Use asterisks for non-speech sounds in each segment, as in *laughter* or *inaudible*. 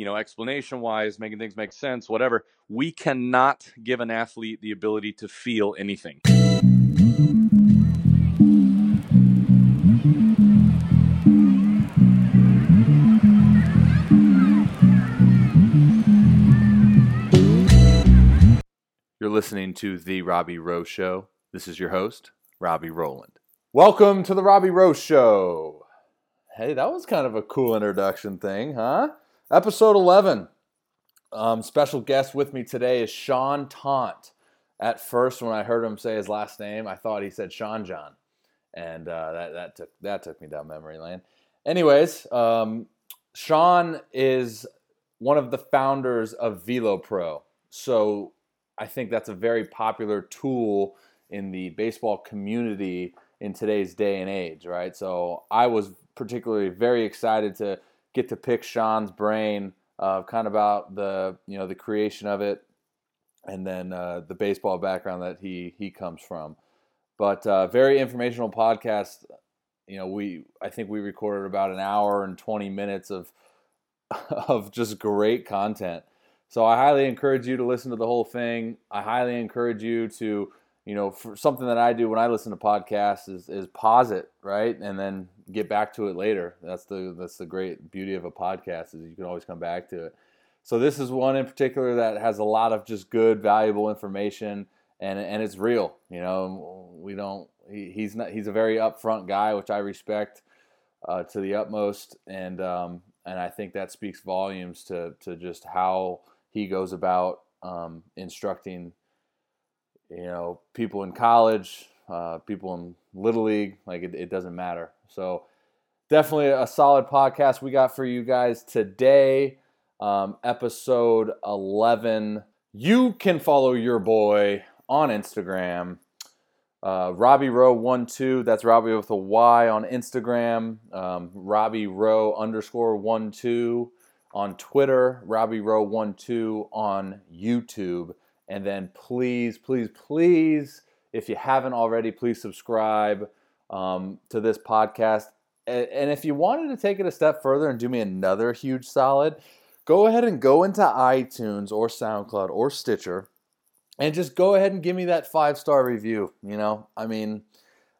you know, explanation wise, making things make sense, whatever, we cannot give an athlete the ability to feel anything. You're listening to The Robby Rowe Show. This is your host, Robby Rowland. Welcome to the Robby Rose Show. Hey, that was kind of a cool introduction thing, huh? Episode 11. Um, special guest with me today is Sean Taunt. At first, when I heard him say his last name, I thought he said Sean John, and uh, that that took that took me down memory lane. Anyways, um, Sean is one of the founders of VeloPro, so I think that's a very popular tool in the baseball community in today's day and age, right? So I was particularly very excited to get to pick Sean's brain, uh, kind of about the you know the creation of it, and then uh, the baseball background that he he comes from. But uh, very informational podcast. You know, we I think we recorded about an hour and twenty minutes of *laughs* of just great content. So I highly encourage you to listen to the whole thing. I highly encourage you to, you know, for something that I do when I listen to podcasts is is pause it, right? And then get back to it later. That's the that's the great beauty of a podcast is you can always come back to it. So this is one in particular that has a lot of just good, valuable information and and it's real. You know, we don't he, he's not he's a very upfront guy, which I respect uh, to the utmost, and um, and I think that speaks volumes to to just how he goes about um, instructing, you know, people in college, uh, people in little league. Like it, it doesn't matter. So definitely a solid podcast we got for you guys today. Um, episode eleven. You can follow your boy on Instagram. Uh, Robby Rowe one two. That's Robby with a Y on Instagram. Um, Robby Rowe underscore one two on Twitter. Robby Rowe one two on YouTube. And then please, please, please, if you haven't already, please subscribe um, to this podcast. A- And if you wanted to take it a step further and do me another huge solid, go ahead and go into iTunes or SoundCloud or Stitcher and just go ahead and give me that five star review. You know, I mean,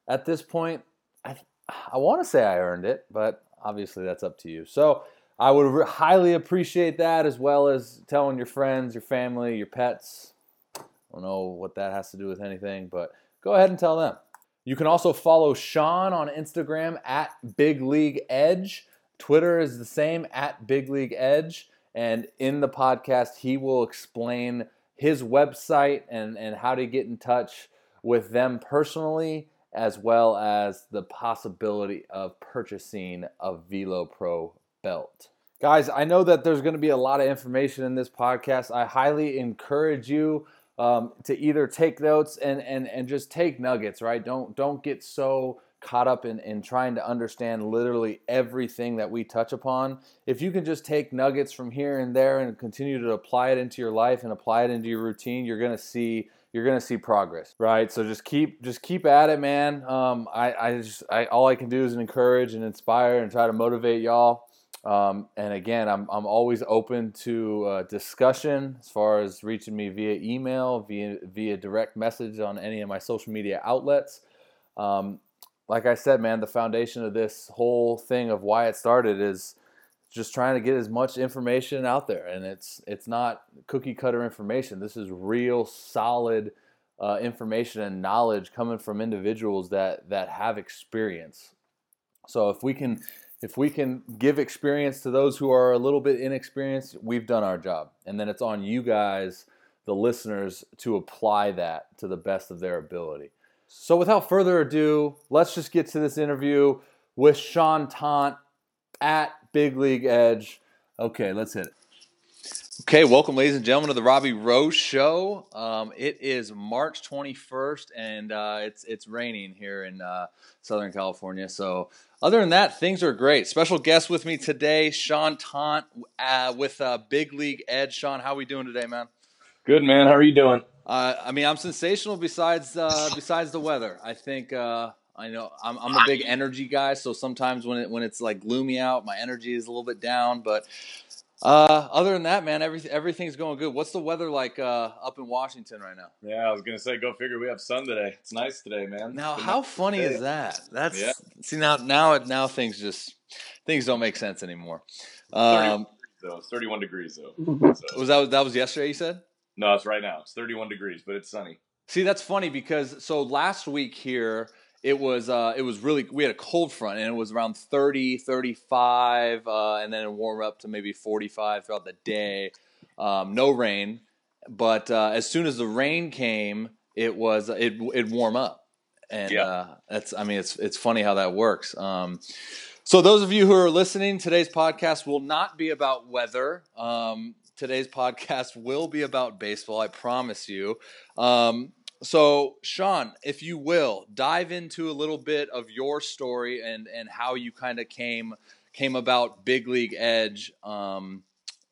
at this point, I, I want to say I earned it, but obviously that's up to you. So I would re- highly appreciate that, as well as telling your friends, your family, your pets. I don't know what that has to do with anything, but go ahead and tell them. You can also follow Sean on Instagram at Big League Edge. Twitter is the same at Big League Edge. And in the podcast, he will explain his website and, and how to get in touch with them personally, as well as the possibility of purchasing a Velo Pro belt. Guys, I know that there's going to be a lot of information in this podcast. I highly encourage you um, to either take notes and, and, and just take nuggets, right? Don't don't get so caught up in, in trying to understand literally everything that we touch upon. If you can just take nuggets from here and there and continue to apply it into your life and apply it into your routine, you're gonna see you're gonna see progress, right? So just keep just keep at it, man. Um, I, I just I, all I can do is encourage and inspire and try to motivate y'all. Um, and again, I'm, I'm always open to uh, discussion as far as reaching me via email, via, via direct message on any of my social media outlets. Um, like I said, man, the foundation of this whole thing of why it started is just trying to get as much information out there, and it's it's not cookie cutter information. This is real solid uh, information and knowledge coming from individuals that that have experience. So if we can if we can give experience to those who are a little bit inexperienced, we've done our job. And then it's on you guys, the listeners, to apply that to the best of their ability. So without further ado, let's just get to this interview with Sean Taunt at Big League Edge. Okay, let's hit it. Okay, welcome, ladies and gentlemen, to the Robby Rose Show. Um, it is March 21st, and uh, it's it's raining here in uh, Southern California. So, other than that, things are great. Special guest with me today, Sean Taunt uh, with uh, Big League Edge. Sean, how are we doing today, man? Good man. How are you doing? Uh, I mean, I'm sensational. Besides uh, besides the weather, I think I know I'm, I'm a big energy guy. So sometimes when it when it's like gloomy out, my energy is a little bit down, but. Uh, other than that, man, everything everything's going good. What's the weather like uh, up in Washington right now? Yeah, I was gonna say, go figure. We have sun today. It's nice today, man. Now, how funny day. is that? That's yeah. see now now now things just things don't make sense anymore. Um, though it's 31 degrees though. So. Was that that was yesterday? You said? No, it's right now. It's 31 degrees, but it's sunny. See, that's funny because so last week here it was uh, it was really we had a cold front and it was around 30 35 uh, and then it warmed up to maybe 45 throughout the day. Um, no rain but uh, as soon as the rain came it was it it warm up. And yeah. Uh, that's i mean it's it's funny how that works. Um, so those of you who are listening today's podcast will not be about weather. Um, today's *laughs* podcast will be about baseball i promise you. Um, so, Sean, if you will, dive into a little bit of your story and and how you kind of came came about Big League Edge, um,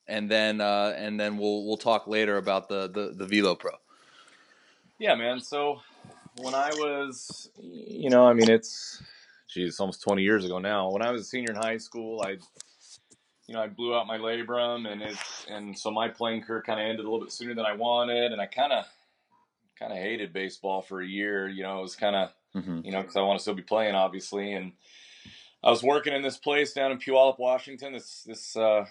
and then uh, and then we'll we'll talk later about the the, the Velo Pro. Yeah, man. So when I was, you know, I mean, it's geez, almost twenty years ago now. When I was a senior in high school, I you know, I blew out my labrum and it's, and so my playing career kind of ended a little bit sooner than I wanted. And I kind of, kind of hated baseball for a year. You know, it was kind of, mm-hmm. you know, because I want to still be playing, obviously. And I was working in this place down in Puyallup, Washington. This, this, uh,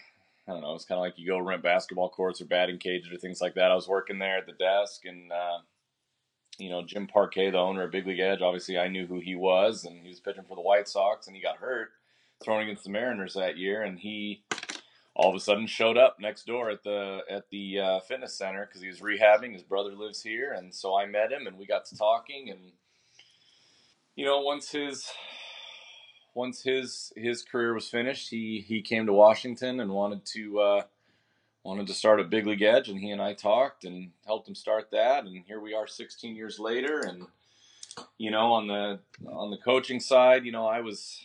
I don't know, it's kind of like you go rent basketball courts or batting cages or things like that. I was working there at the desk, and uh, you know, Jim Parque, the owner of Big League Edge, obviously I knew who he was, and he was pitching for the White Sox, and he got hurt throwing against the Mariners that year, and he all of a sudden showed up next door at the at the uh, fitness center because he was rehabbing. His brother lives here, and so I met him and we got to talking. And you know, once his once his his career was finished, he he came to Washington and wanted to uh, wanted to start a big league edge, and he and I talked and helped him start that. And here we are, 16 years later, and you know, on the on the coaching side, you know, I was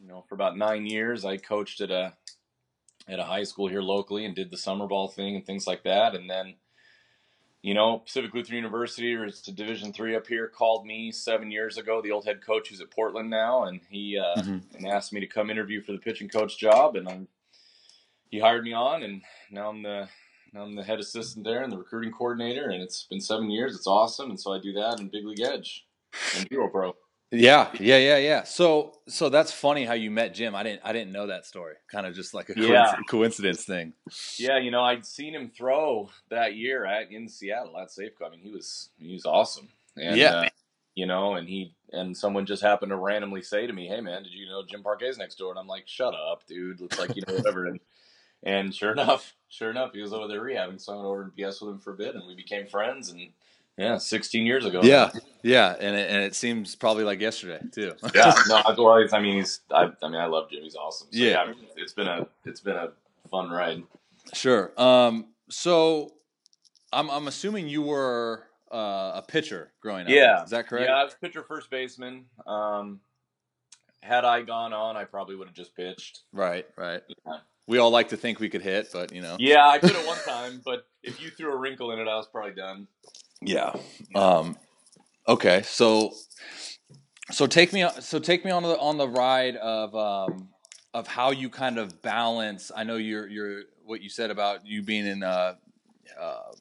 you know for about nine years, I coached at a at a high school here locally and did the summer ball thing and things like that. And then, you know, Pacific Lutheran University, or it's a Division three up here, called me seven years ago. The old head coach who's at Portland now, and he uh, mm-hmm. and asked me to come interview for the pitching coach job, and I'm, he hired me on, and now I'm the now I'm the head assistant there and the recruiting coordinator, and it's been seven years. It's awesome, and so I do that in Big League Edge and Velo Pro. Yeah, yeah, yeah, yeah. So, so that's funny how you met Jim. I didn't, I didn't know that story. Kind of just like a yeah. coincidence thing. Yeah, you know, I'd seen him throw that year at in Seattle at Safeco. I mean, he was he was awesome. And, yeah, uh, you know, and he and someone just happened to randomly say to me, "Hey, man, did you know Jim Parque's next door?" And I'm like, "Shut up, dude." Looks like you know whatever. and and sure enough, sure enough, he was over there rehabbing. So I went over and BS with him for a bit, and we became friends. And yeah, 16 years ago. Yeah, yeah, and it, and it seems probably like yesterday too. *laughs* yeah, no, well, I mean, he's, I, I mean, I love Jim. He's awesome. So, yeah, yeah I mean, it's been a, it's been a fun ride. Sure. Um. So, I'm, I'm assuming you were uh, a pitcher growing up. Yeah, is that correct? Yeah, I was pitcher, first baseman. Um, had I gone on, I probably would have just pitched. Right. Right. Yeah. We all like to think we could hit, but you know. Yeah, I could at *laughs* one time, but if you threw a wrinkle in it, I was probably done. Yeah. Um, okay. So, so take me so take me on the on the ride of um, of how you kind of balance. I know you're you're what you said about you being in uh, uh,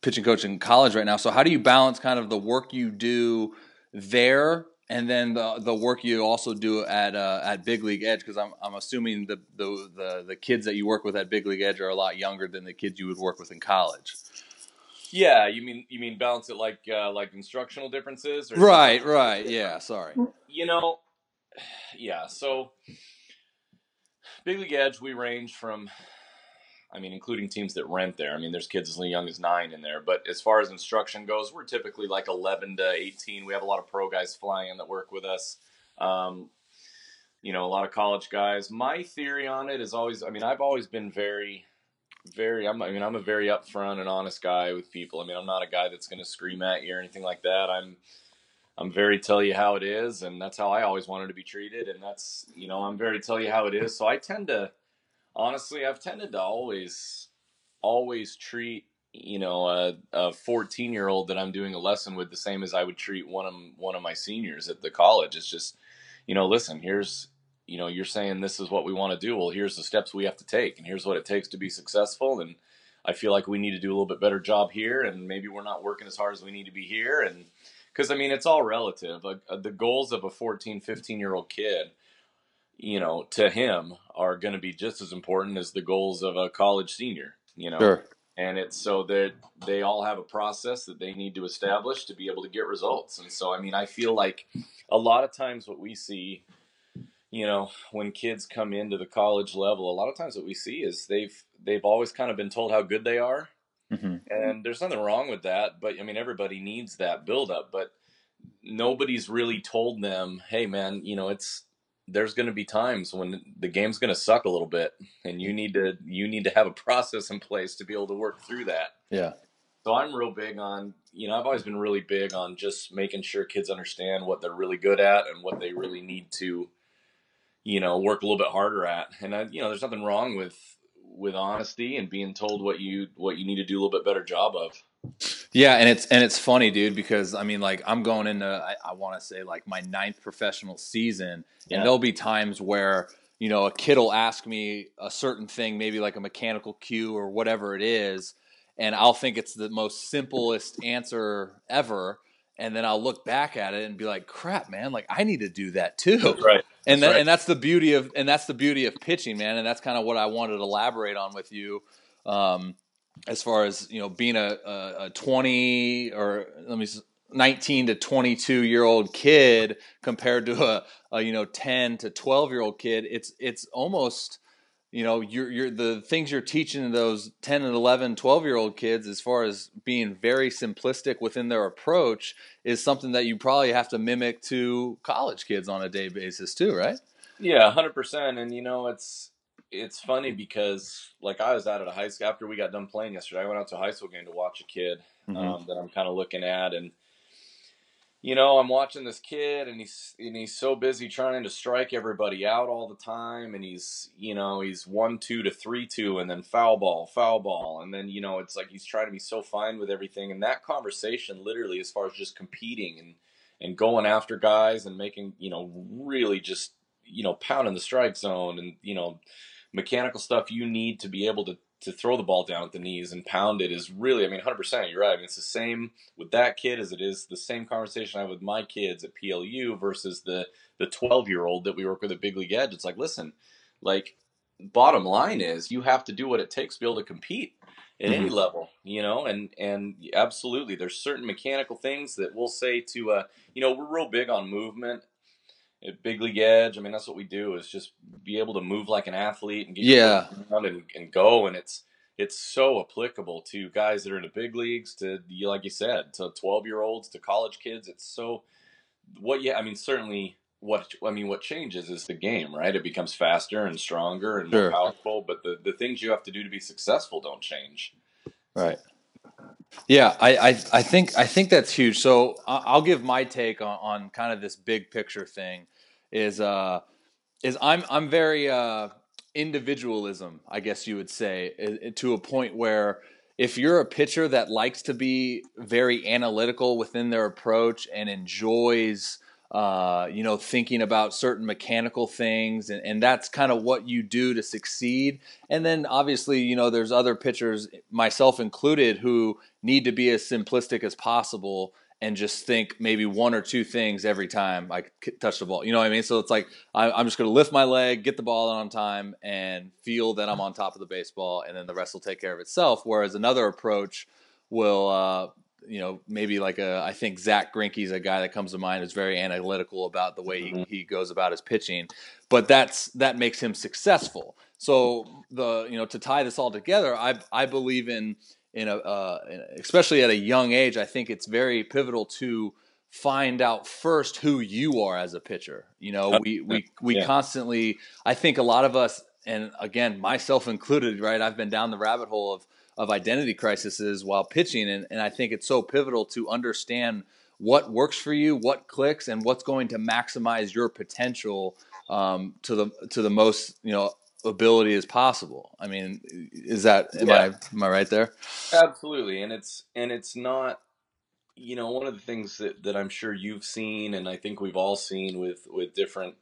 pitching coach in college right now. So how do you balance kind of the work you do there and then the the work you also do at uh, at Big League Edge because I'm I'm assuming the, the the the kids that you work with at Big League Edge are a lot younger than the kids you would work with in college. Yeah, you mean you mean balance it like uh, like instructional differences, right? Right. Yeah. Sorry. You know, *sighs* yeah. So Big League Edge, we range from I mean, including teams that rent there. I mean, there's kids as young as nine in there. But as far as instruction goes, we're typically like 11 to 18. We have a lot of pro guys flying in that work with us. Um, you know, a lot of college guys. My theory on it is always, I mean, I've always been very, very, I'm, I mean, I'm a very upfront and honest guy with people. I mean, I'm not a guy that's going to scream at you or anything like that. I'm, I'm very tell you how it is, and that's how I always wanted to be treated. And that's, you know, I'm very tell you how it is. So I tend to, honestly, I've tended to always, always treat you know a, a 14 year old that I'm doing a lesson with the same as I would treat one of one of my seniors at the college. It's just, you know, listen, here's you know, you're saying this is what we want to do. Well, here's the steps we have to take, and here's what it takes to be successful. And I feel like we need to do a little bit better job here, and maybe we're not working as hard as we need to be here. And because I mean, it's all relative. Like uh, the goals of a 14, 15 year old kid you know, to him are going to be just as important as the goals of a college senior, you know. Sure. And it's so that they all have a process that they need to establish to be able to get results. And so, I mean, I feel like a lot of times what we see, you know, when kids come into the college level, a lot of times what we see is they've they've always kind of been told how good they are, mm-hmm. and there's nothing wrong with that. But I mean, everybody needs that build up, but nobody's really told them, hey, man, you know, it's there's going to be times when the game's going to suck a little bit and you need to you need to have a *laughs* process in place to be able to work through that yeah so i'm real big on you know i've always been really big on just making sure kids understand what they're really good at and what they really need to you know work a little bit harder at and I, you know there's nothing wrong with with honesty and being told what you what you need to do a little bit better job of yeah, and it's and it's funny, dude, because I mean, like I'm going into I, I want to say like my ninth professional season, yeah. and there'll be times where you know a kid will ask me a certain thing, maybe like a mechanical cue or whatever it is, and I'll think it's the most simplest answer ever, and then I'll look back at it and be like, "Crap, man! Like I need to do that too." Right. *laughs* And that's right. and that's the beauty of and that's the beauty of pitching, man. And that's kind of what I wanted to elaborate on with you. Um, as far as you know being a, a, a 20 or let me 19 to 22 year old kid compared to a, a, you know 10 to 12 year old kid it's it's almost you know you're you're the things you're teaching those 10 and 11 12 year old kids as far as being very simplistic within their approach is something that you probably have to mimic to college kids on a day basis too right yeah 100% and you know it's it's funny because like I was out at a high school after we got done playing yesterday. I went out to a high school game to watch a kid mm-hmm. um, that I'm kind of looking at, and you know I'm watching this kid, and he's and he's so busy trying to strike everybody out all the time, and he's you know he's one two to three two, and then foul ball, foul ball, and then you know it's like he's trying to be so fine with everything, and that conversation literally as far as just competing and and going after guys and making you know really just you know pounding the strike zone and you know mechanical stuff you need to be able to to throw the ball down at the knees and pound it is really, I mean, 100%, you're right. I mean, it's the same with that kid as it is the same conversation I have with my kids at PLU versus the the 12 year old that we work with at Big League Edge. It's like, listen, like, bottom line is you have to do what it takes to be able to compete at mm-hmm. any level, you know, and and absolutely, there's certain mechanical things that we'll say to, uh, you know, we're real big on movement at Big League Edge. I mean, that's what we do is just be able to move like an athlete and get yeah around and, and go. And it's it's so applicable to guys that are in the big leagues, to like you said, to twelve year olds, to college kids. It's so what yeah. I mean, certainly what I mean, what changes is the game, right? It becomes faster and stronger and more powerful, but the the things you have to do to be successful don't change. Right. Yeah, I, I, I think I think that's huge. So I'll give my take on, on kind of this big picture thing. Is uh, is I'm I'm very uh, individualism, I guess you would say, to a point where if you're a pitcher that likes to be very analytical within their approach and enjoys uh, you know, thinking about certain mechanical things, and, and that's kind of what you do to succeed. And then obviously, you know, there's other pitchers, myself included, who need to be as simplistic as possible and just think maybe one or two things every time I touch the ball. You know what I mean? So it's like I, am just going to lift my leg, get the ball on time, and feel that I'm on top of the baseball, and then the rest will take care of itself. Whereas another approach will, uh, you know, maybe like a I think Zack Greinke's a guy that comes to mind is very analytical about the way he, mm-hmm. he goes about his pitching, but that's that makes him successful. So the you know to tie this all together, I I believe in in a uh, especially at a young age, I think it's very pivotal to find out first who you are as a pitcher. You know, we we we yeah. constantly. I think a lot of us, and again, myself included, right? I've been down the rabbit hole of of identity crises while pitching, and, and I think it's so pivotal to understand what works for you, what clicks, and what's going to maximize your potential um, to the to the most you know ability as possible. I mean, is that am yeah. I am I right there? Absolutely, and it's and it's not. You know, one of the things that, that I'm sure you've seen, and I think we've all seen with with different,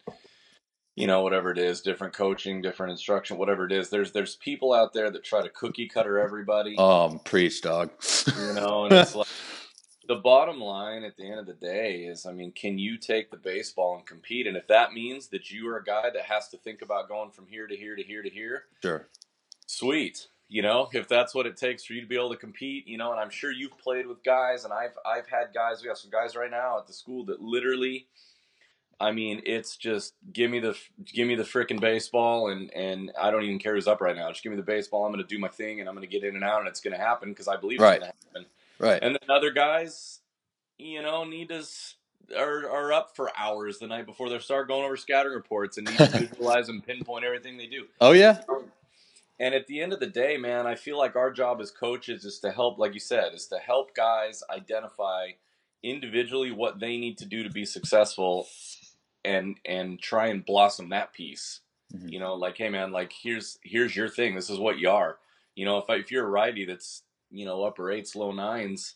you know, whatever it is, different coaching, different instruction, whatever it is. There's there's people out there that try to cookie cutter everybody. Um, preach, dog. You *laughs* know, and it's like the bottom line at the end of the day is I mean, can you take the baseball and compete? And if that means that you are a guy that has to think about going from here to here to here to here, sure. Sweet. You know, if that's what it takes for you to be able to compete, you know, and I'm sure you've played with guys and I've I've had guys, we have some guys right now at the school that literally I mean, it's just give me the give me the freaking baseball, and and I don't even care who's up right now. Just give me the baseball. I'm going to do my thing, and I'm going to get in and out, and it's going to happen because I believe right. it's going to happen. Right. And then other guys, you know, need to are are up for hours the night before they start going over scouting reports and need to *laughs* visualize and pinpoint everything they do. Oh yeah. And at the end of the day, man, I feel like our job as coaches is to help, like you said, is to help guys identify individually what they need to do to be successful and and try and blossom that piece. Mm-hmm. You know, like, hey man, like here's here's your thing. This is what you are. You know, if I, if you're a righty that's you know, upper eights, low nines,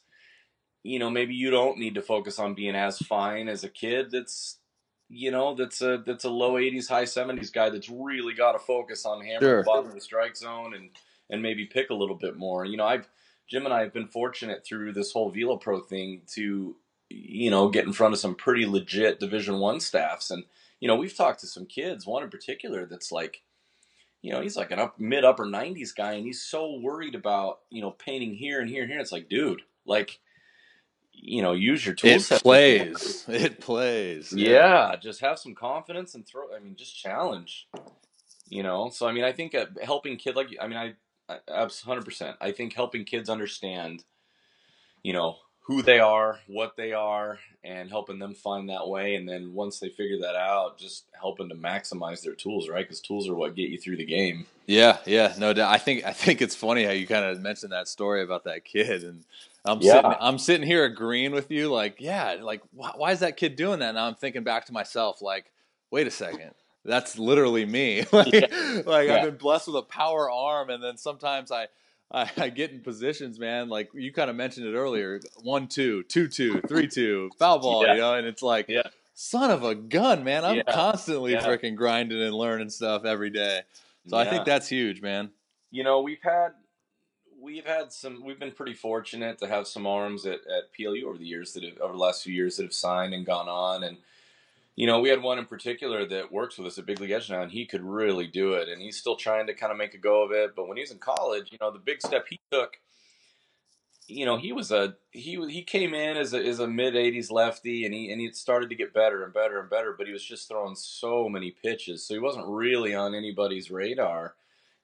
you know, maybe you don't need to focus on being as fine as a kid that's, you know, that's a that's a low 80s, high 70s guy that's really got to focus on hammering sure. the bottom of the strike zone and and maybe pick a little bit more. You know, I've Jim and I have been fortunate through this whole Velo Pro thing to, you know, get in front of some pretty legit Division One staffs, and you know, we've talked to some kids, one in particular that's like, you know, he's like an up mid upper 90s guy, and he's so worried about you know painting here and here and here. It's like, dude, like, you know, use your tools. It plays. it plays. Yeah. yeah, just have some confidence and throw. I mean, just challenge. You know, so I mean, I think uh, helping kid like I mean, I, I hundred percent. I think helping kids understand, you know, who they are, what they are, and helping them find that way. And then once they figure that out, just helping to maximize their tools, right? Because tools are what get you through the game. Yeah, yeah, no doubt. I think I think it's funny how you kind of mentioned that story about that kid, and I'm yeah. sitting I'm sitting here agreeing with you, like, yeah, like why, why is that kid doing that? And I'm thinking back to myself, like, wait a second. That's literally me. *laughs* like, yeah. like yeah. I've been blessed with a power arm, and then sometimes I I, I get in positions, man. Like you kind of mentioned it earlier, one two, two two, three two, foul *laughs* ball. Yeah. You know, and it's like, yeah. son of a gun, man. I'm yeah. constantly freaking grinding and learning stuff every day. So I think that's huge, man. You know, we've had we've had some. We've been pretty fortunate to have some arms at, at PLU over the years that have over the last few years that have signed and gone on and you know, we had one in particular that works with us at Big League Edge now, and he could really do it. And he's still trying to kind of make a go of it. But when he was in college, you know, the big step he took, you know, he was a he he came in as a as a mid '80s lefty, and he and he started to get better and better and better. But he was just throwing so many pitches, so he wasn't really on anybody's radar.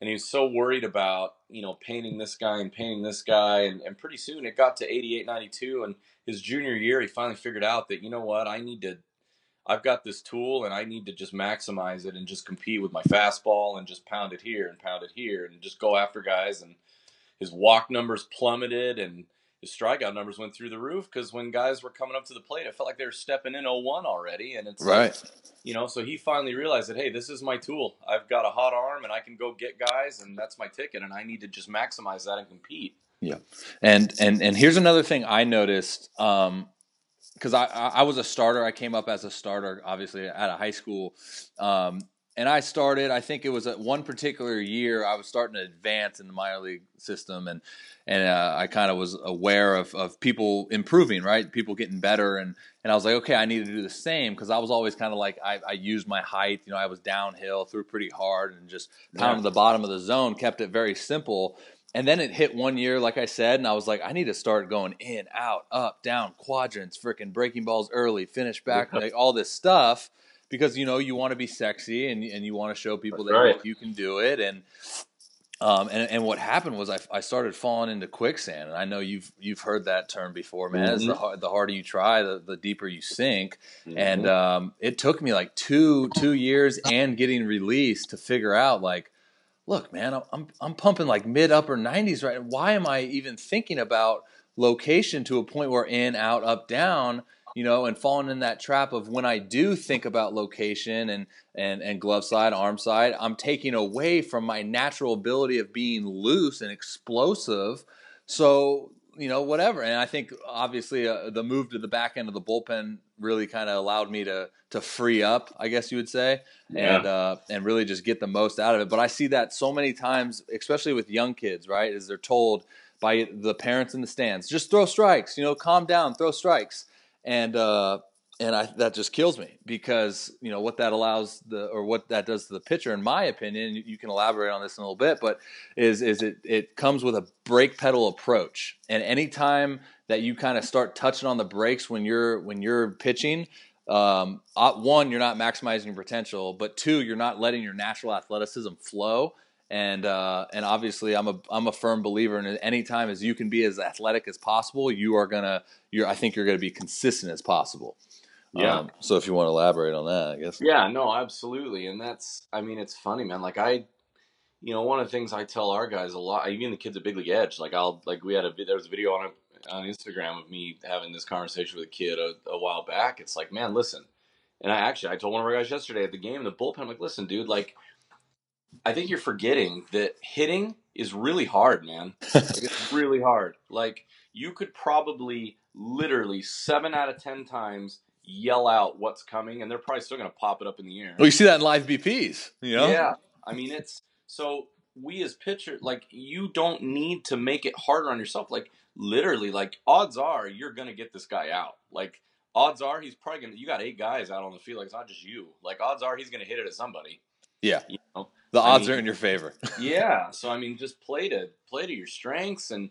And he was so worried about you know painting this guy and painting this guy, and, and pretty soon it got to 88, 92, and his junior year he finally figured out that you know what I need to I've got this tool and I need to just maximize it and just compete with my fastball and just pound it here and pound it here and just go after guys. And his walk numbers plummeted and his strikeout numbers went through the roof because when guys were coming up to the plate, it felt like they were stepping in 01 already. And it's right. You know, so he finally realized that, hey, this is my tool. I've got a hot arm and I can go get guys and that's my ticket. And I need to just maximize that and compete. Yeah. And, and, and here's another thing I noticed. Um, because I, I was a starter. I came up as a starter, obviously, at a high school. Um, and I started. I think it was at one particular year I was starting to advance in the minor league system, and and uh, I kind of was aware of of people improving, right? People getting better, and and I was like, okay, I need to do the same because I was always kind of like I, I used my height. You know, I was downhill, threw pretty hard, and just pounded Yeah. the bottom of the zone. Kept it very simple. And then it hit one year, like I said, and I was like, I need to start going in, out, up, down, quadrants, freaking breaking balls early, finish back, like all this stuff, because you know you want to be sexy and and you want to show people That's that right. you can do it. And um and, and what happened was I, I started falling into quicksand, and I know you've you've heard that term before, man. It's the the harder you try, the, the deeper you sink. And Mhm. um, it took me like two two years and getting released to figure out like look, man, I'm- I'm pumping like mid upper 90s right. Why am I even thinking about location to a point where in, out, up, down, you know, and falling in that trap of when I do think about location and and and glove side, arm side, I'm taking away from my natural ability of being loose and explosive. So you know, whatever. And I think obviously uh, the move to the back end of the bullpen really kind of allowed me to to free up, I guess you would say, and uh, and really just get the most out of it. But I see that so many times, especially with young kids, right? As they're told by the parents in the stands, just throw strikes, you know, calm down, throw strikes, and uh, and I, that just kills me because you know what that allows the or what that does to the pitcher, in my opinion. You, can elaborate on this in a little bit, but is is it it comes with a brake pedal approach, and anytime that you kind of start touching on the brakes when you're when you're pitching, um, uh, one you're not maximizing your potential, but two you're not letting your natural athleticism flow. And uh, and obviously, I'm a I'm a firm believer in it. Anytime as you can be as athletic as possible, you are gonna you're I think you're gonna be consistent as possible. Yeah. Um, so if you want to elaborate on that, I guess. Yeah, no, absolutely. And that's, I mean, it's funny, man. Like, I, you know, one of the things I tell our guys a lot, even the kids at Big League Edge, like, I'll, like, we had a, there was a video on, on Instagram of me having this conversation with a kid a, a while back. It's like, man, listen. And I actually, I told one of our guys yesterday at the game, the bullpen, I'm like, listen, dude, like, I think you're forgetting that hitting is really hard, man. Like, it's *laughs* really hard. Like, you could probably literally seven out of 10 times yell out what's coming, and they're probably still going to pop it up in the air. Well, you see that in live BPs, you know? Yeah. I mean, it's so we as pitchers, like, you don't need to make it harder on yourself. Like, literally, like, odds are you're going to get this guy out. Like, odds are he's probably going to, you got eight guys out on the field. Like, it's not just you. Like, odds are he's going to hit it at somebody. Yeah. You know? The I odds mean- are in your favor. *laughs* Yeah. So, I mean, just play to, play to your strengths and,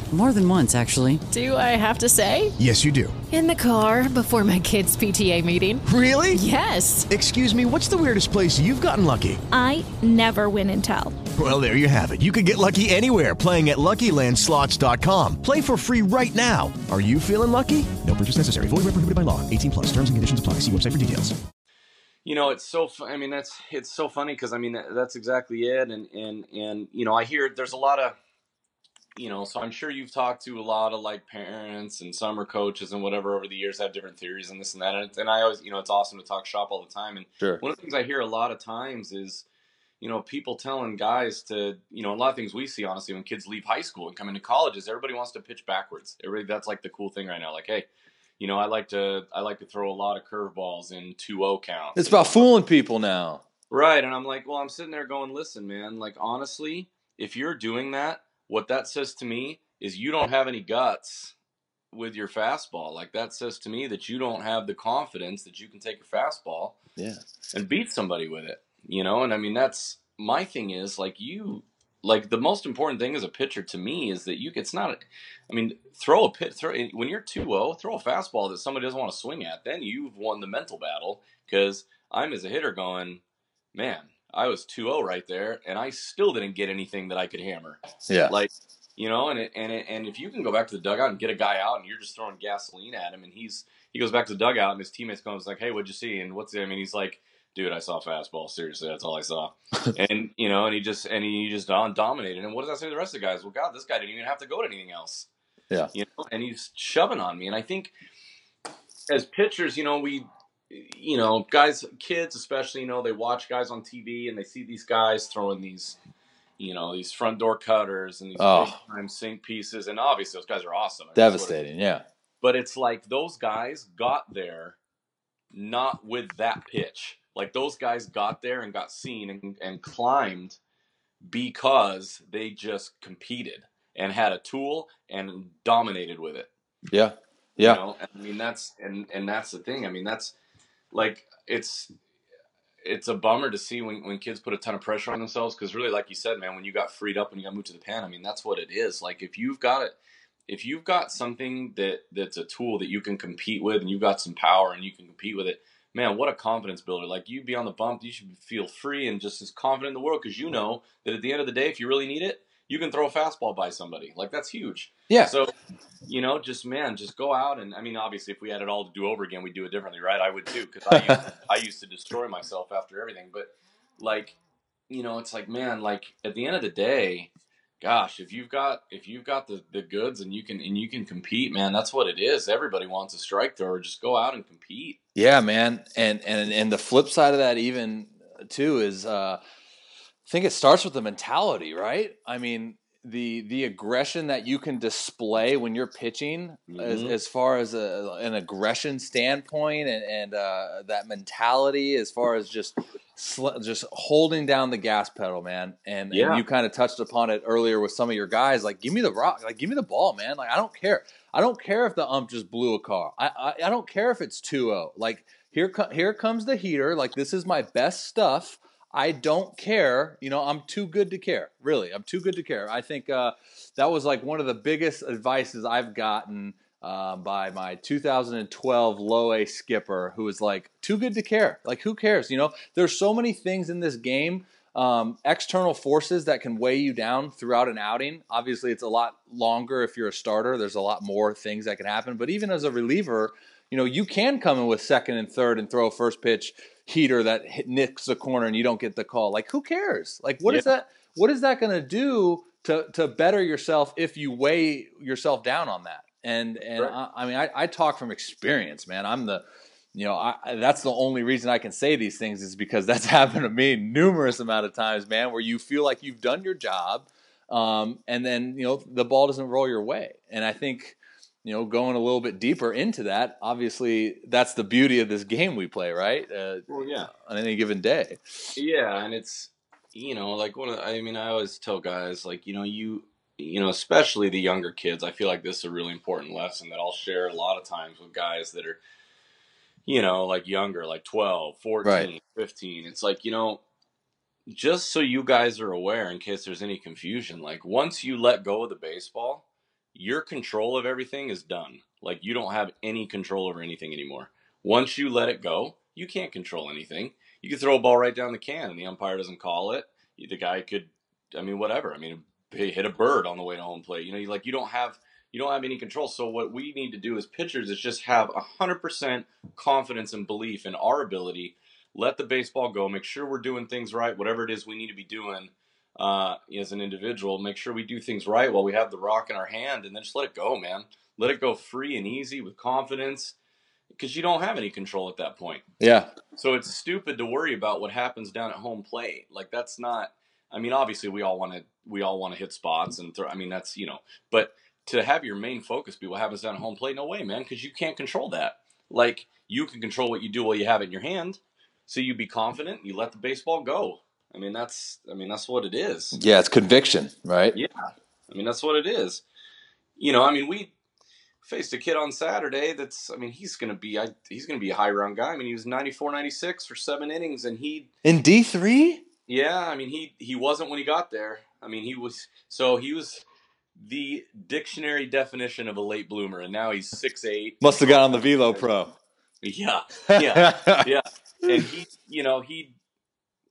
More than once, actually. Do I have to say? Yes, you do. In the car before my kids' PTA meeting. Really? Yes. Excuse me, what's the weirdest place you've gotten lucky? I never win and tell. Well, there you have it. You can get lucky anywhere playing at LuckyLandSlots.com. Play for free right now. Are you feeling lucky? No purchase necessary. Void where prohibited by law. 18 plus. Terms and conditions apply. See website for details. you know it's so fu- i mean that's it's so funny because i mean that's exactly it and and and you know i hear there's a lot of you know so i'm sure you've talked to a lot of like parents and summer coaches and whatever over the years have different theories and this and that and, and i always you know it's awesome to talk shop all the time and Sure. one of the things i hear a lot of times is you know people telling guys to you know a lot of things we see honestly when kids leave high school and come into colleges everybody wants to pitch backwards everybody that's like the cool thing right now like hey you know i like to i like to throw a lot of curveballs in 2-0 counts It's about fooling people now. Right. And I'm like, well, I'm sitting there going, listen, man, like, honestly, if you're doing that, what that says to me is you don't have any guts with your fastball. Like, that says to me that you don't have the confidence that you can take your fastball Yeah. and beat somebody with it, you know? And I mean, that's my thing is like, you, like, the most important thing as a pitcher to me is that you, it's not, I mean, throw a pit, throw, eh, when you're 2 0, throw a fastball that somebody doesn't want to swing at. Then you've won the mental battle because I'm as a hitter going, man, I was 2-0 right there, and I still didn't get anything that I could hammer. Yeah. Like, You know, and it, and it, and if you can go back to the dugout and get a guy out, and you're just throwing gasoline at him, and he's he goes back to the dugout, and his teammates comes like, "Hey, what'd you see?" And what's I mean, he's like, "Dude, I saw fastball. Seriously, that's all I saw." *laughs* and you know, and he just and he just dominated. And what does that say to the rest of the guys? Well, God, this guy didn't even have to go to anything else. Yeah. You know, and he's shoving on me, and I think as pitchers, you know, we you know, guys, kids especially, you know, they watch guys on TV and they see these guys throwing these, you know, these front door cutters and these Oh. time sink pieces, and obviously those guys are awesome. I mean, that's what it- Devastating. Yeah. But it's like those guys got there not with that pitch. Like those guys got there and got seen and, and climbed because they just competed and had a tool and dominated with it. Yeah. Yeah. You know? I mean that's and and that's the thing. I mean that's like it's it's a bummer to see when, when kids put a ton of pressure on themselves because really like you said man when you got freed up and you got moved to the pan i mean that's what it is. Like if you've got it if you've got something that that's a tool that you can compete with and you've got some power and you can compete with it man what a confidence builder. Like you be on the bump you should feel free and just as confident in the world because you know that at the end of the day if you really need it you can throw a fastball by somebody like that's huge Yeah. so you know, just man, just go out and I mean, obviously, if we had it all to do over again, we'd do it differently, right? I would too, because I used, I used to destroy myself after everything. But like, you know, it's like, man, like at the end of the day, gosh, if you've got if you've got the, the goods and you can and you can compete, man, that's what it is. Everybody wants a strike thrower. Just go out and compete. Yeah, man. And and and the flip side of that even too is uh think it starts with the mentality, right? I mean, the the aggression that you can display when you're pitching as, Mhm. as far as a, an aggression standpoint and, and uh, that mentality as far as just sl- just holding down the gas pedal man. And, Yeah. and you kind of touched upon it earlier with some of your guys like give me the rock like give me the ball man. Like i don't care. I don't care if the ump just blew a car. I i, I don't care if it's 2-0 like here co- here comes the heater. Like this is my best stuff I don't care. You know, I'm too good to care. Really, I'm too good to care. I think uh, that was like one of the biggest advices I've gotten uh, by my 2012 low A skipper, who was like, too good to care. Like, who cares? You know, there's so many things in this game, um, external forces that can weigh you down throughout an outing. Obviously, it's a lot longer if you're a starter. There's a lot more things that can happen. But even as a reliever, you know, you can come in with second and third and throw a first pitch heater that hit, nicks the corner and you don't get the call. Like, who cares? Like, what is Yeah. that? What is that going to do to to better yourself if you weigh yourself down on that? And and Right. I, I mean, I, I talk from experience, man. I'm the you know, I- that's the only reason I can say these things is because *laughs* that's happened to me numerous amount of times, man. Where you feel like you've done your job, um, and then you know the ball doesn't roll your way. And I think you know going a little bit deeper into that, obviously that's the beauty of this game we play, right? Uh, Well, yeah. on any given day. Yeah, and it's you know like one of the, I mean I always tell guys like you know you you know especially the younger kids I feel like this is a really important lesson that I'll share a lot of times with guys that are you know like younger like 12, 14, Right. 15 it's like you know just so you guys are aware in case there's any confusion like once you let go of the baseball your control of everything is done like you don't have any control over anything anymore once you let it go you can't control anything you can throw a ball right down the can and the umpire doesn't call it. The guy could, I mean, whatever. I mean, hit a bird on the way to home plate. You know, you like you don't have you don't have any control. So what we need to do as pitchers is just have hundred percent confidence and belief in our ability. Let the baseball go. Make sure we're doing things right. Whatever it is we need to be doing uh, as an individual, make sure we do things right while we have the rock in our hand, and then just let it go, man. Let it go free and easy with confidence, because you don't have any control at that point. Yeah, So it's stupid to worry about what happens down at home plate. Like that's not. I mean, obviously we all want to we all want to hit spots and throw. I mean, that's you know. But to have your main focus be what happens down at home plate, no way, man, because you can't control that. Like you can control what you do while you have it in your hand. So you be confident. You let the baseball go. I mean, that's. I mean, that's what it is. yeah, it's conviction, right? Yeah. I mean, that's what it is. You know, I mean, we faced a kid on Saturday that's, I mean, he's going to be, I, he's going to be a high round guy. I mean, he was 94, 96 for seven innings and he, In D three, yeah, I mean, he, he wasn't when he got there. I mean, he was, so he was the dictionary definition of a late bloomer and now he's six eight. must have got on the Velo Pro. Yeah. Yeah. yeah. *laughs* And he, you know, he,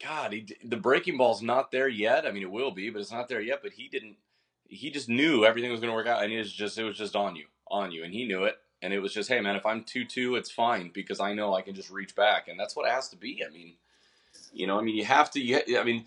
God, he, the breaking ball's not there yet. I mean, it will be, but it's not there yet. But he didn't, he just knew everything was going to work out, and it was just it was just on you, on you, and he knew it. And it was just, hey man, if I'm two two, it's fine because I know I can just reach back, and that's what it has to be. I mean, you know, I mean, you have to. You, I mean,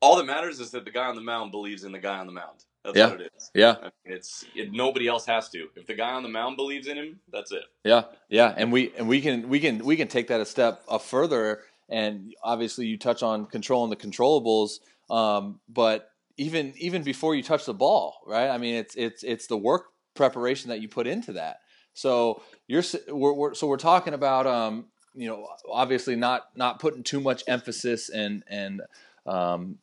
all that matters is that the guy on the mound believes in the guy on the mound. That's Yeah. what it is. Yeah. I mean, it's it, nobody else has to. If the guy on the mound believes in him, that's it. Yeah, yeah, and we and we can we can we can take that a step uh, further. And obviously, you touch on controlling the controllables, um, but even even before you touch the ball, right? I mean, it's it's it's the work preparation that you put into that. So you're we're, we're so we're talking about um, you know obviously not not putting too much emphasis and and um,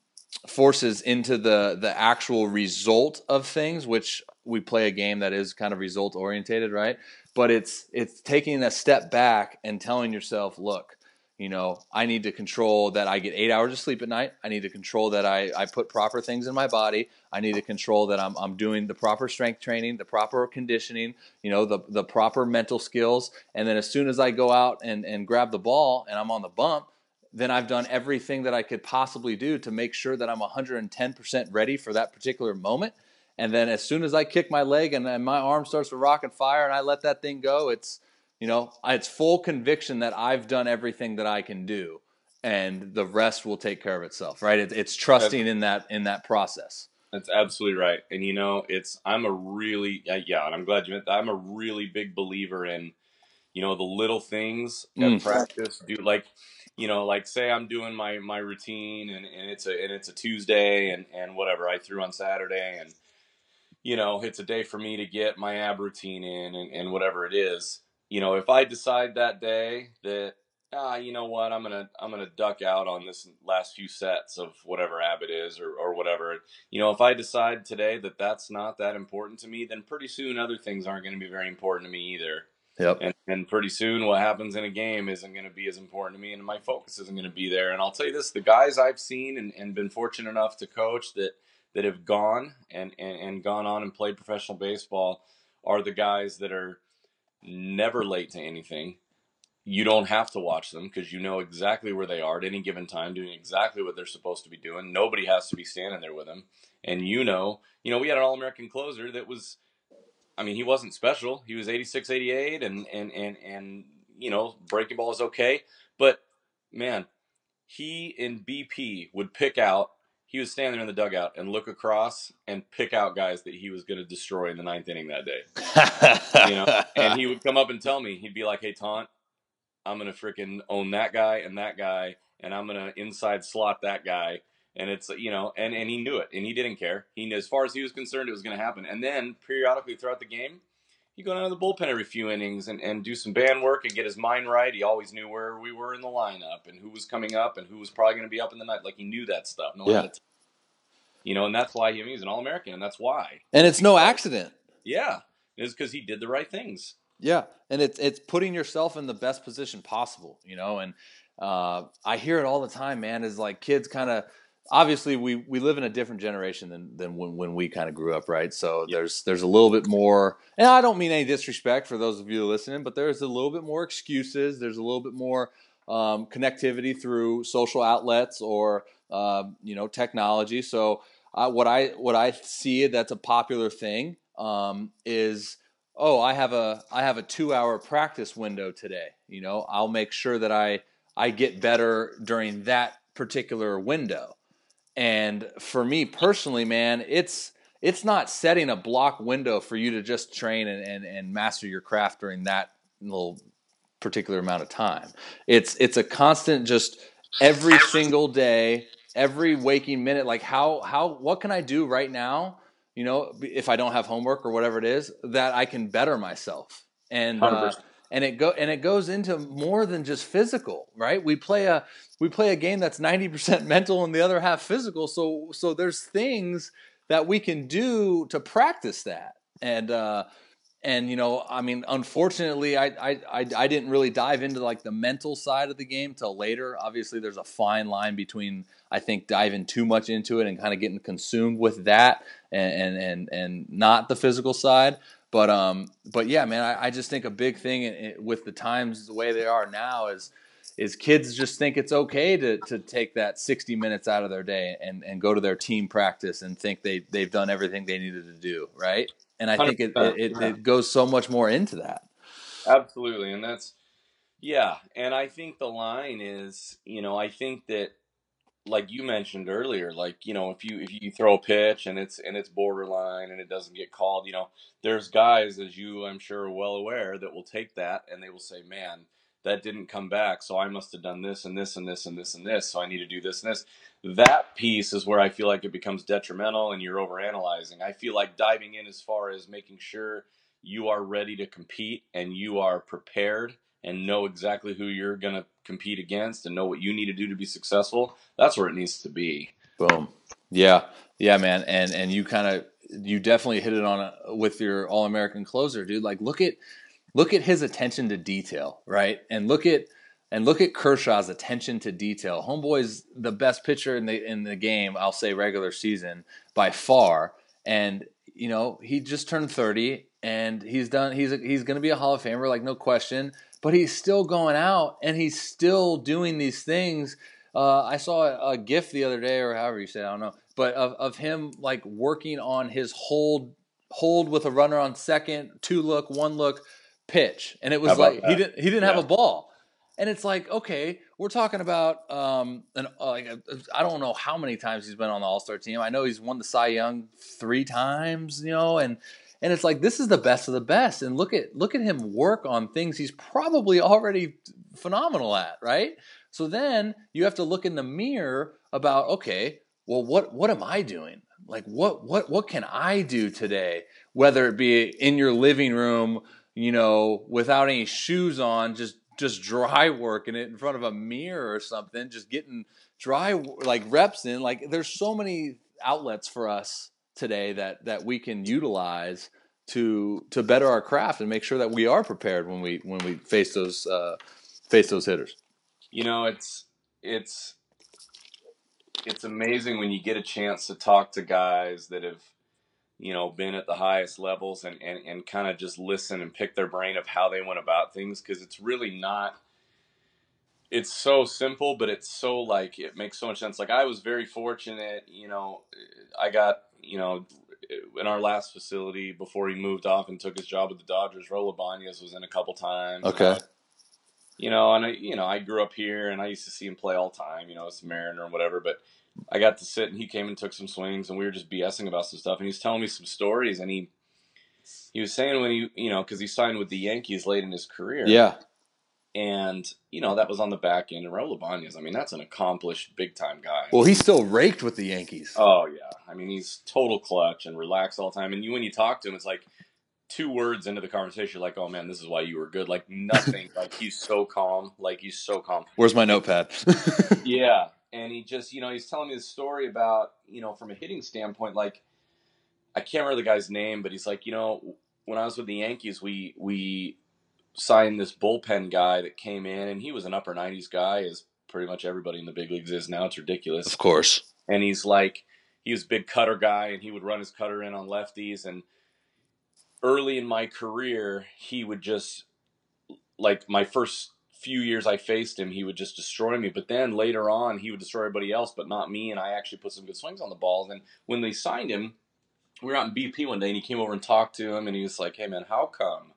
forces into the the actual result of things, which we play a game that is kind of result orientated, right? But it's it's taking a step back and telling yourself, look, you know, I need to control that I get eight hours of sleep at night. I need to control that I, I put proper things in my body. I need to control that I'm, I'm doing the proper strength training, the proper conditioning, you know, the, the proper mental skills. And then as soon as I go out and, and grab the ball and I'm on the bump, then I've done everything that I could possibly do to make sure that I'm 110% ready for that particular moment. And then as soon as I kick my leg and, and my arm starts to rock and fire and I let that thing go, it's, you know, it's full conviction that I've done everything that I can do and the rest will take care of itself, right? It, it's trusting in that, in that process. That's absolutely right. And you know, it's I'm a really uh, yeah, and I'm glad you meant that. I'm a really big believer in you know the little things at Mm. practice. Do like you know, like say I'm doing my my routine and, and it's a and it's a Tuesday and and whatever I threw on Saturday and you know it's a day for me to get my ab routine in and, and whatever it is. You know, if I decide that day that ah, you know what, I'm gonna I'm gonna duck out on this last few sets of whatever ab is or or whatever. You know, if I decide today that that's not that important to me, then pretty soon other things aren't going to be very important to me either. Yep. And, and pretty soon, what happens in a game isn't going to be as important to me, and my focus isn't going to be there. And I'll tell you this: the guys I've seen and, and been fortunate enough to coach that that have gone and, and, and gone on and played professional baseball are the guys that are never late to anything. You don't have to watch them because you know exactly where they are at any given time, doing exactly what they're supposed to be doing. Nobody has to be standing there with them, and you know, you know, we had an All-American closer that was I mean, he wasn't special. He was 86, 88, and and and and you know, breaking ball is okay. But man, he in BP would pick out. He was standing there in the dugout and look across and pick out guys that he was going to destroy in the ninth inning that day. You know, and he would come up and tell me. He'd be like, "Hey, Taunt, I'm going to freaking own that guy and that guy, and I'm going to inside slot that guy." And it's you know, and and he knew it, and he didn't care. He as far as he was concerned, it was going to happen. And then periodically throughout the game, he'd go down to the bullpen every few innings and, and do some band work and get his mind right. He always knew where we were in the lineup and who was coming up and who was probably going to be up in the night. Like he knew that stuff. No Yeah. you know, and that's why he, I mean, he's an All American, and that's why. And it's no accident. Yeah, it's because he did the right things. Yeah, and it's it's putting yourself in the best position possible, you know. And uh, I hear it all the time, man. Is like kids kind of obviously we we live in a different generation than than when, when we kind of grew up, right? So there's there's a little bit more, and I don't mean any disrespect for those of you listening, but there's a little bit more excuses. There's a little bit more um, connectivity through social outlets or um, you know technology. So uh, what I what I see that's a popular thing um, is oh I have a I have a two hour practice window today. You know I'll make sure that I I get better during that particular window. And for me personally, man, it's it's not setting a block window for you to just train and, and, and master your craft during that little particular amount of time. It's it's a constant just every single day, every waking minute. Like how how what can I do right now? You know, if I don't have homework or whatever it is, that I can better myself. And uh, 100%. And it go and it goes into more than just physical, right? We play a we play a game that's ninety percent *laughs* mental and the other half physical. So so there's things that we can do to practice that. And uh, and you know, I mean, unfortunately, I, I I I didn't really dive into like the mental side of the game till later. Obviously, there's a fine line between I think diving too much into it and kind of getting consumed with that and and and, and not the physical side. But um, but yeah, man, I, I just think a big thing i- i- with the times the way they are now is is kids just think it's okay to to take that 60 minutes out of their day and and go to their team practice and think they they've done everything they needed to do, right? And I think it it, it, yeah. it goes so much more into that. Absolutely, and that's yeah, and I think the line is, you know, I think that like you mentioned earlier, like you know, if you if you throw a pitch and it's and it's borderline and it doesn't get called, you know, there's guys as you I'm sure are well aware that will take that and they will say, man, that didn't come back, so I must have done this and this and this and this and this, so I need to do this and this. That piece is where I feel like it becomes detrimental and you're overanalyzing. I feel like diving in as far as making sure you are ready to compete and you are prepared and know exactly who you're going to compete against and know what you need to do to be successful. That's where it needs to be. Boom. Yeah, yeah, man, and and you kind of you definitely hit it on a, with your All American closer, dude. Like look at look at his attention to detail, right? And look at and look at Kershaw's attention to detail. Homeboy's the best pitcher in the in the game. I'll say regular season by far, and you know he just turned thirty, and he's done. He's a, he's going to be a Hall of Famer, like no question. But he's still going out, and he's still doing these things. Uh, I saw a, a GIF the other day, or however you say, it, I don't know, but of, of him like working on his hold hold with a runner on second, two look, one look pitch, and it was like he didn't he didn't have a ball, and it's like okay, we're talking about um an uh, like I don't know how many times he's been on the All Star team. I know he's won the Cy Young three times, you know, and and it's like this is the best of the best, and look at look at him work on things he's probably already phenomenal at, right? So then you have to look in the mirror about okay, well what what am I doing? Like what what what can I do today? Whether it be in your living room, you know, without any shoes on, just just dry *laughs* working it in front of a mirror or something, just getting dry like reps in. Like there's so many outlets for us today that that we can utilize to to better our craft and make sure that we are prepared when we when we face those uh, face those hitters. You know, it's it's it's amazing when you get a chance to talk to guys that have you know been at the highest levels and and, and kind of just listen and pick their brain of how they went about things because it's really not it's so simple but it's so like it makes so much sense like i was very fortunate you know i got you know in our last facility before he moved off and took his job with the dodgers Raul Ibanez was in a couple times Okay. you know, and I, you know, I grew up here, and I used to see him play all the time, you know, as a Mariner and whatever. But I got to sit, and he came and took some swings, and we were just BSing about some stuff, and he was telling me some stories, and he he was saying when he, you know, because he signed with the Yankees late in his career, Yeah. And you know that was on the back end, and Raul Ibanez, I mean, that's an accomplished big time guy. Well, he's still raked with the Yankees. Oh yeah, I mean he's total clutch and relaxed all the time. And you, when you talk to him, it's like two words into the conversation, you're like, "Oh man, this is why you were good." Like nothing. *laughs* like he's so calm. Like he's so calm. Where's my notepad? *laughs* Yeah, and he just, you know, he's telling me this story about, you know, from a hitting standpoint, like I can't remember the guy's name, but he's like, you know, when I was with the Yankees, we we signed this bullpen guy that came in, and he was an upper '90s guy, as pretty much everybody in the big leagues is now. It's ridiculous. Of course. and he's like he was a big cutter guy and he would run his cutter in on lefties. And early in my career he would just like my first few years I faced him he would just destroy me. But then later on he would destroy everybody else but not me. And I actually put some good swings on the balls and when they signed him we were out in BP one day and he came over and talked to him and he was like hey man how come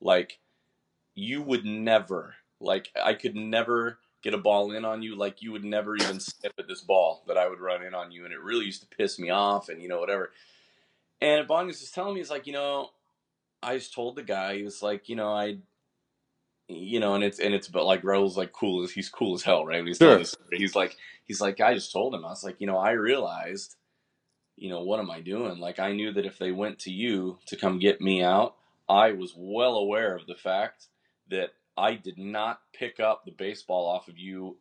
like you would never like I could never get a ball in on you. Like you would never even sniff at this ball that I would run in on you and it really used to piss me off and you know whatever. And Bongus was just telling me he's like you know I just told the guy he was like you know I you know and it's and it's but like Raul's like cool as he's cool as hell right? When he's Sure. this he's like he's like I just told him I was like you know I realized you know what am I doing? Like I knew that if they went to you to come get me out I was well aware of the fact that I did not pick up the baseball off of you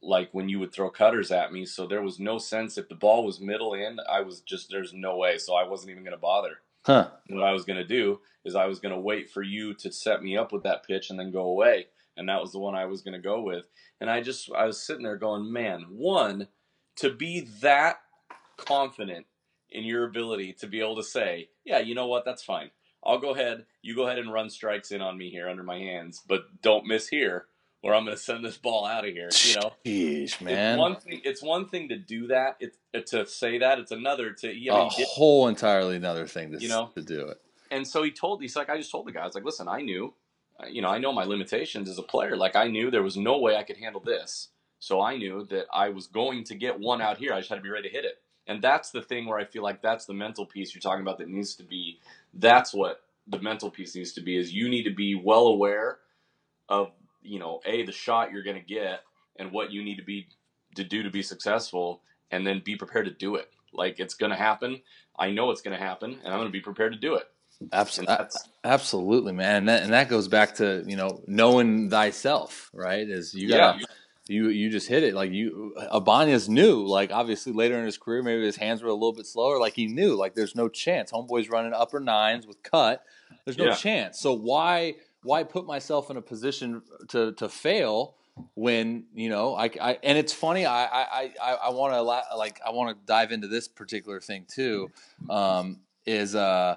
like when you would throw cutters at me. So there was no sense if the ball was middle in, I was just there's no way. So I wasn't even going to bother. Huh. What I was going to do is I was going to wait for you to set me up with that pitch and then go away. And that was the one I was going to go with. And I just I was sitting there going, "Man, one to be that confident in your ability to be able to say, yeah, you know what, that's fine. I'll go ahead. You go ahead and run strikes in on me here under my hands, but don't miss here. or I'm going to send this ball out of here. You know, Jeez, man. It's one thing. It's one thing to do that. It's to say that. It's another to. I mean, a did- whole entirely another thing to, You know? to do it. and so he told. He's like, I just told the guys, like, listen, I knew, uh, you know, I know my limitations as a player. Like, I knew there was no way I could handle this. So I knew that I was going to get one out here. I just had to be ready to hit it. And that's the thing where I feel like that's the mental piece you're talking about that needs to be. That's what the mental piece needs to be. Is you need to be well aware of you know a the shot you're going to get and what you need to be to do to be successful, and then be prepared to do it. Like it's going to happen. I know it's going to happen, and I'm going to be prepared to do it. Absolutely, absolutely, man. And that, and that goes back to you know knowing thyself, right? Is you got Yeah. You you just hit it like you. Ibanez knew, like obviously later in his career, maybe his hands were a little bit slower. Like he knew, like there's no chance. Homeboy's running upper nines with cut. There's no Yeah. chance. So why why put myself in a position to to fail? when you know I, I and it's funny I I I, I want to like I want to dive into this particular thing too um, is uh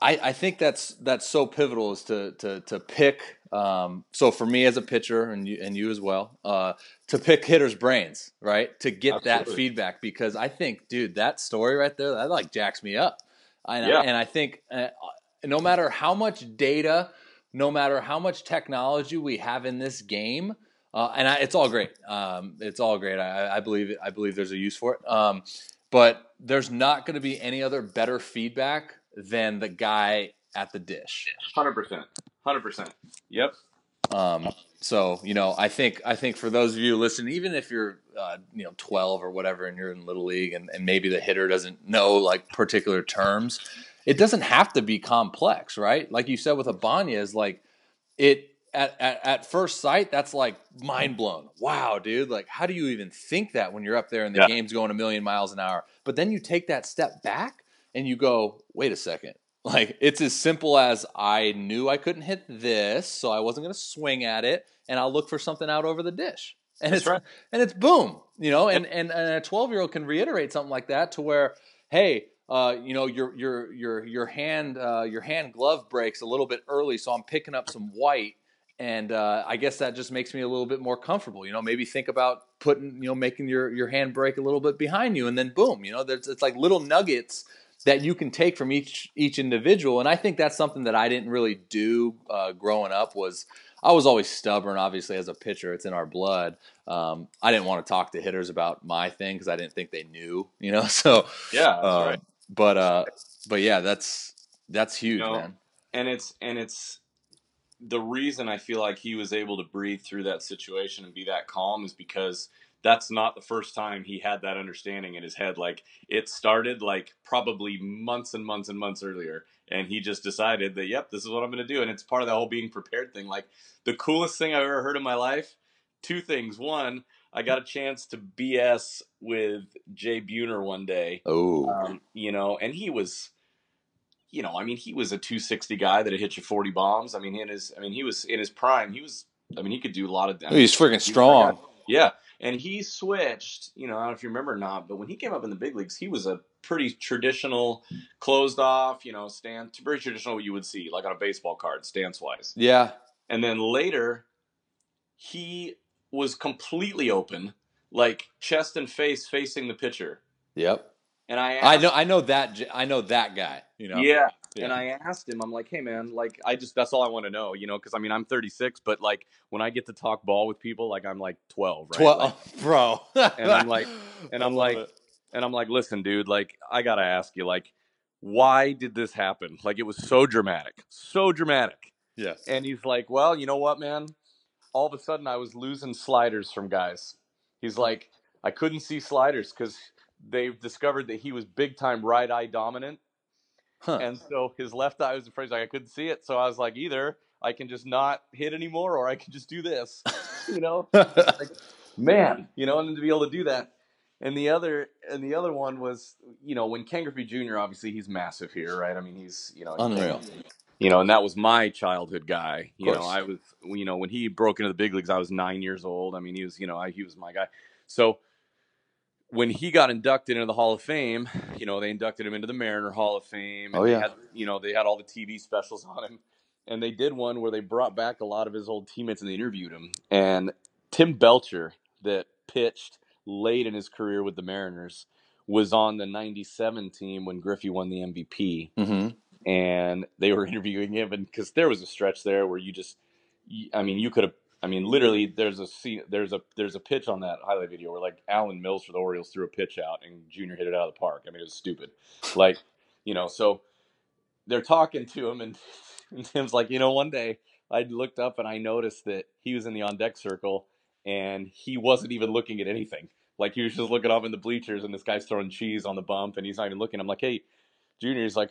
I, I think that's that's so pivotal is to to to pick um, so for me as a pitcher and you and you as well uh, to pick hitters brains right to get that feedback because I think dude that story right there that like jacks me up and, Yeah. I, and I think uh, no matter how much data no matter how much technology we have in this game, uh, and I, it's all great. Um, it's all great. I, I believe it, I believe there's a use for it. Um, but there's not going to be any other better feedback than the guy at the dish. Hundred percent. Hundred percent. Yep. Um, so you know, I think I think for those of you listening, even if you're uh, you know 12 or whatever, and you're in little league, and, and maybe the hitter doesn't know like particular terms, it doesn't have to be complex, right? Like you said with Ibanez, like it at, at at first sight, that's like mind blown. Wow, dude! Like, how do you even think that when you're up there and the Yeah. game's going a million miles an hour? But then you take that step back and you go, wait a second. *laughs* Like it's as simple as I knew I couldn't hit this, so I wasn't going to swing at it, and I'll look for something out over the dish. And That's it's right. and it's boom, you know. And and, and a twelve year old can reiterate something like that to where, hey, uh, you know, your your your your hand uh, your hand glove breaks a little bit early, so I'm picking up some white, and uh, I guess that just makes me a little bit more comfortable. You know, maybe think about putting you know making your your hand break a little bit behind you, and then boom, you know, there's it's like little nuggets that you can take from each each individual and i think that's something that i didn't really do uh, growing up was i was always stubborn obviously as a pitcher it's in our blood um, i didn't want to talk to hitters about my thing because i didn't think they knew *laughs* you know so Yeah. That's uh, right. but uh but yeah that's that's huge know, man and it's and it's the reason I feel like he was able to breathe through that situation and be that calm is because that's not the first time he had that understanding in his head. Like it started like probably months and months and months earlier, and he just decided that yep, this is what I'm going to do, and it's part of that whole being prepared thing. Like the coolest thing I've ever heard in my life. Two things. One, I got a chance to BS with Jay Buhner one day oh um, you know, and he was, you know, I mean, he was a 260 guy that had hit you 40 bombs. I mean, in his, I mean, he was in his prime. He was, I mean, he could do a lot of. I mean, he's freaking strong yeah, and he switched. You know, I don't know if you remember or not, but when he came up in the big leagues, he was a pretty traditional, closed off. You know, stance, very traditional what you would see like on a baseball card, stance wise. yeah And then later, he was completely open, like chest and face facing the pitcher. yep And I, i know i know that I know that guy you know Yeah. Yeah. And I asked him, I'm like, hey, man, like, I just, that's all I want to know, you know, because I mean, I'm 36, but like, when I get to talk ball with people, like, I'm like 12, right? 12 Like, *laughs* bro and I'm like, *laughs* and I'm like, it. and I'm like, listen, dude, like, I got to ask you, like, why did this happen? Like, it was so dramatic, so dramatic. yeah And he's like, well, you know what, man? All of a sudden, I was losing sliders from guys. He's hmm. like, I couldn't see sliders because they've discovered that he was big time right eye dominant. Huh. And so his left eye was afraid, like I couldn't see it. So I was like, either I can just not hit anymore, or I can just do this, *laughs* you know, *laughs* man, you know, and to be able to do that. And the other, and the other one was, you know, when Ken Griffey Jr. Obviously, he's massive here, right? I mean, he's, you know, Unreal. You know, and that was my childhood guy. You know. I was, you know, when he broke into the big leagues, I was nine years old. I mean, he was, you know, I, he was my guy. So when he got inducted into the Hall of Fame, you know, they inducted him into the Mariner Hall of Fame. Oh, they yeah. had, you know, they had all the TV specials *laughs* on him. and they did one where they brought back a lot of his old teammates and they interviewed him. And Tim Belcher, that pitched late in his career with the Mariners, was on the '97 team when Griffey won the MVP. Mm-hmm. And they were *laughs* interviewing him, and because there was a stretch there where you just, I mean, you could have. I mean, literally, there's a scene, there's a there's a pitch on that highlight video where like Alan Mills for the Orioles threw a pitch out and Junior hit it out of the park. I mean, it was stupid. Like, you know, so they're talking to him, and, and *laughs* Tim's like, you know, one day I looked up and I noticed that he was in the on deck circle and he wasn't even looking at anything. Like he was just looking up in the bleachers, and this guy's throwing cheese on the bump, and he's not even looking. I'm like, hey, Junior's like,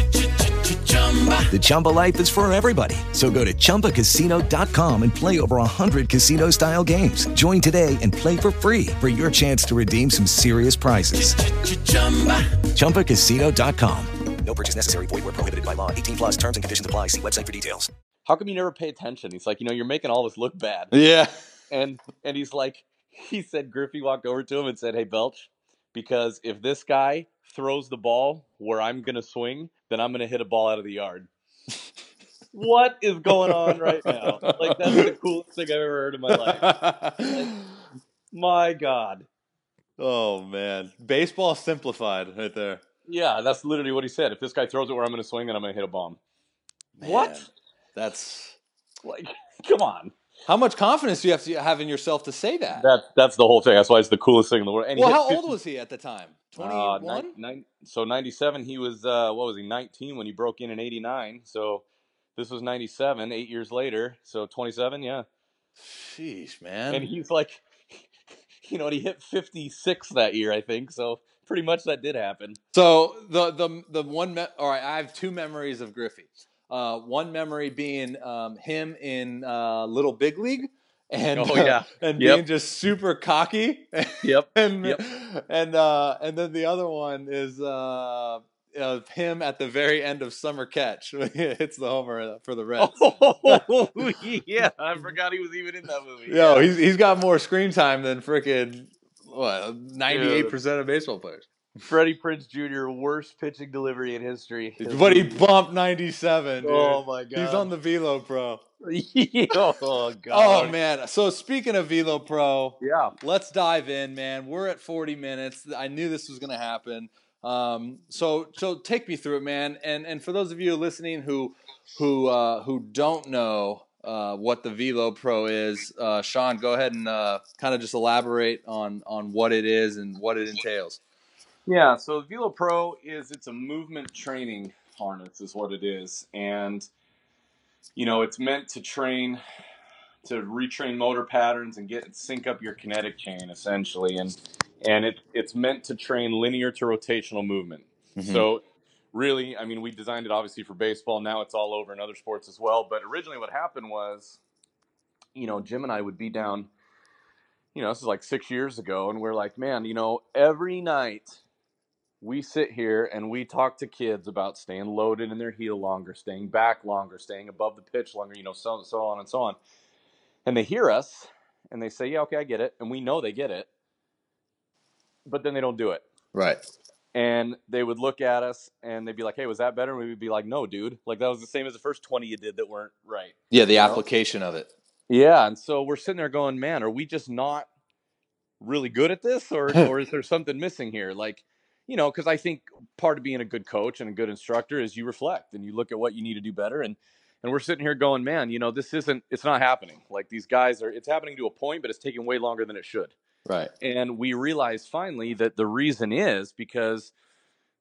The Chumba life is for everybody. So go to ChumbaCasino.com and play over 100 casino style games. Join today and play for free for your chance to redeem some serious prizes. ChumbaCasino.com. No purchase necessary. Void where prohibited by law. 18 plus terms and conditions apply. See website for details. how come you never pay attention? He's like, you know, you're making all this look bad. Yeah. And and he's like, he said Griffey walked over to him and said, hey Belch, because if this guy throws the ball where I'm gonna swing, then I'm gonna hit a ball out of the yard. what is going on right now? Like that's the coolest thing I've ever heard in my life. Like, *laughs* my God. Oh man, baseball simplified right there. Yeah, that's literally what he said. If this guy throws it where I'm gonna swing, then I'm gonna hit a bomb. What? That's Like, *laughs* come on. how much confidence do you have to have in yourself to say that? That's that's the whole thing. That's why it's the coolest thing in the world. And well, how 50 old was he at the time? Uh, Twenty-one. nine- nine- so 97, he was, uh, what was he, 19 when he broke in in 89. So this was 97, eight years later. So 27, yeah. Sheesh, man. And he's like, *laughs* you know, and he hit 56 that year, I think. So pretty much that did happen. So the the the one. Me- all right, I have two memories of Griffey. Uh, one memory being um, him in uh, Little Big League, and Oh, yeah. and Yep. being just super cocky. Yep. *laughs* and Yep. and uh, and then the other one is uh, of him at the very end of Summer Catch *laughs* when he hits the homer for the Reds. Oh, *laughs* yeah. I forgot he was even in that movie. Yo, he's he's got more screen time than freaking what ninety eight percent of baseball players. Freddie Prinze Jr., worst pitching delivery in history. *laughs* But he bumped ninety seven. Oh, my God. he's on the Velo Pro. *laughs* oh, God. Oh man! So speaking of Velo Pro, Yeah. let's dive in, man. We're at 40 minutes. I knew this was going to happen. Um, so so take me through it, man. And and for those of you listening who who uh, who don't know uh, what the Velo Pro is, uh, Sean, go ahead and uh, kind of just elaborate on on what it is and what it entails. Yeah, so the Velo Pro is it's a movement training harness is what it is. And you know, it's meant to train to retrain motor patterns and get sync up your kinetic chain essentially and and it it's meant to train linear to rotational movement. Mhm. So really, I mean, we designed it obviously for baseball. Now it's all over in other sports as well, but originally what happened was you know, Jim and I would be down you know, this is like 6 years ago and we're like, man, you know, every night we sit here and we talk to kids about staying loaded in their heel longer, staying back longer, staying above the pitch longer, you know, so so on and so on. And they hear us and they say, "Yeah, okay, I get it," and we know they get it, but then they don't do it. Right. And they would look at us and they'd be like, "Hey, was that better?" And we would be like, "No, dude. Like that was the same as the first twenty you did that weren't right." Yeah, the You know? application of it. Yeah, and so we're sitting there going, "Man, are we just not really good at this, or *laughs* or is there something missing here?" Like, you know, because I think part of being a good coach and a good instructor is you reflect and you look at what you need to do better. And and we're sitting here going, "Man, you know, this isn't. It's not happening. Like these guys are. It's happening to a point, but it's taking way longer than it should." Right. And we realize finally that the reason is because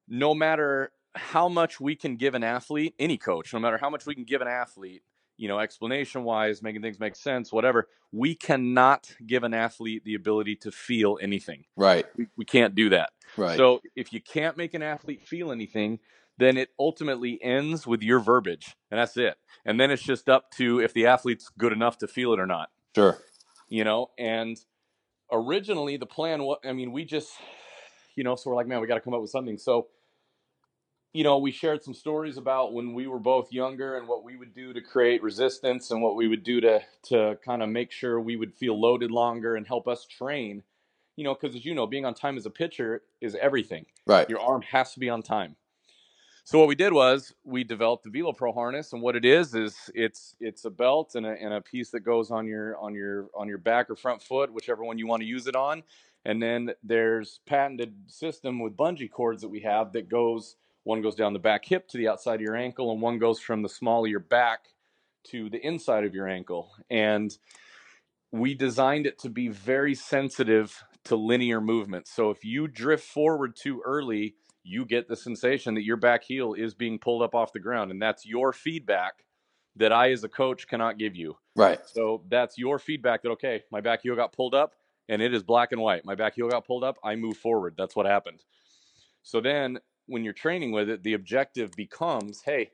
no matter how much we can give an athlete, any coach, no matter how much we can give an athlete, you know, explanation wise, making things make sense, whatever. We cannot give an athlete the ability to feel anything. Right. We, we can't do that. Right. So if you can't make an athlete feel anything, then it ultimately ends with your verbiage, and that's it. And then it's just up to if the athlete's good enough to feel it or not. Sure. You know, and originally the plan what I mean, we just you know, so we're like, man, we got to come up with something. So you know, we shared some stories about when we were both younger and what we would do to create resistance and what we would do to to kind of make sure we would feel loaded longer and help us train. You know, because as you know, being on time as a pitcher is everything. Right. Your arm has to be on time. So what we did was we developed the Velo Pro harness, and what it is is it's it's a belt and a, and a piece that goes on your on your on your back or front foot, whichever one you want to use it on. And then there's patented system with bungee cords that we have that goes one goes down the back hip to the outside of your ankle, and one goes from the small of your back to the inside of your ankle. And we designed it to be very sensitive to linear movement. So if you drift forward too early, you get the sensation that your back heel is being pulled up off the ground. And that's your feedback that I, as a coach, cannot give you. Right. So that's your feedback that, okay, my back heel got pulled up and it is black and white. My back heel got pulled up. I move forward. That's what happened. So then when you're training with it, the objective becomes hey,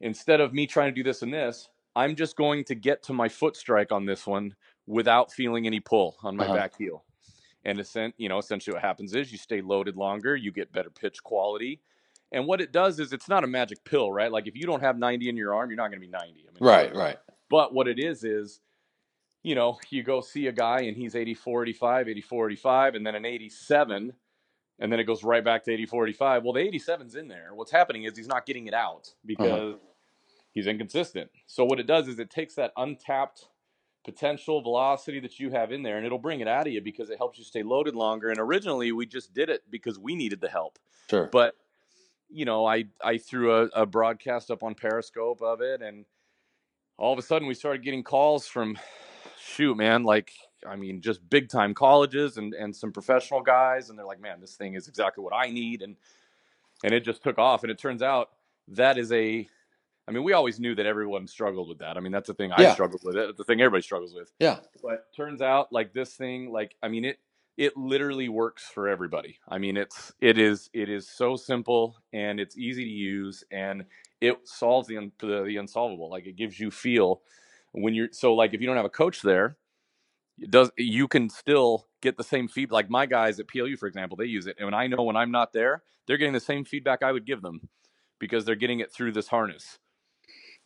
instead of me trying to do this and this, I'm just going to get to my foot strike on this one without feeling any pull on my Uh-huh. back heel. And you know, essentially what happens is you stay loaded longer, you get better pitch quality. And what it does is it's not a magic pill, right? Like if you don't have 90 in your arm, you're not going to be 90. I mean, Right. Right. but what it is is, you know, you go see a guy and he's 84, 85, 84, 85, and then an 87, and then it goes right back to 84, 85. Well, the 87's in there. What's happening is he's not getting it out uh-huh. because he's inconsistent. So what it does is it takes that untapped potential velocity that you have in there and it'll bring it out of you because it helps you stay loaded longer. And originally we just did it because we needed the help. Sure. But you know, I I threw a, a broadcast up on Periscope of it, and all of a sudden we started getting calls from, *sighs* shoot, man, like I mean, just big time colleges and and some professional guys, and they're like, man, this thing is exactly what I need, and and it just took off, and it turns out that is a I mean, we always knew that everyone struggled with that. I mean, that's the thing I Yeah. struggled with. It's the thing everybody struggles with. Yeah. But turns out, like this thing, like I mean, it it literally works for everybody. I mean, it's it is it is so simple and it's easy to use and it solves the the, the unsolvable. Like it gives you feel when you're so like if you don't have a coach there, it does you can still get the same feedback. Like my guys at PLU, for example, they use it, and when I know when I'm not there, they're getting the same feedback I would give them because they're getting it through this harness.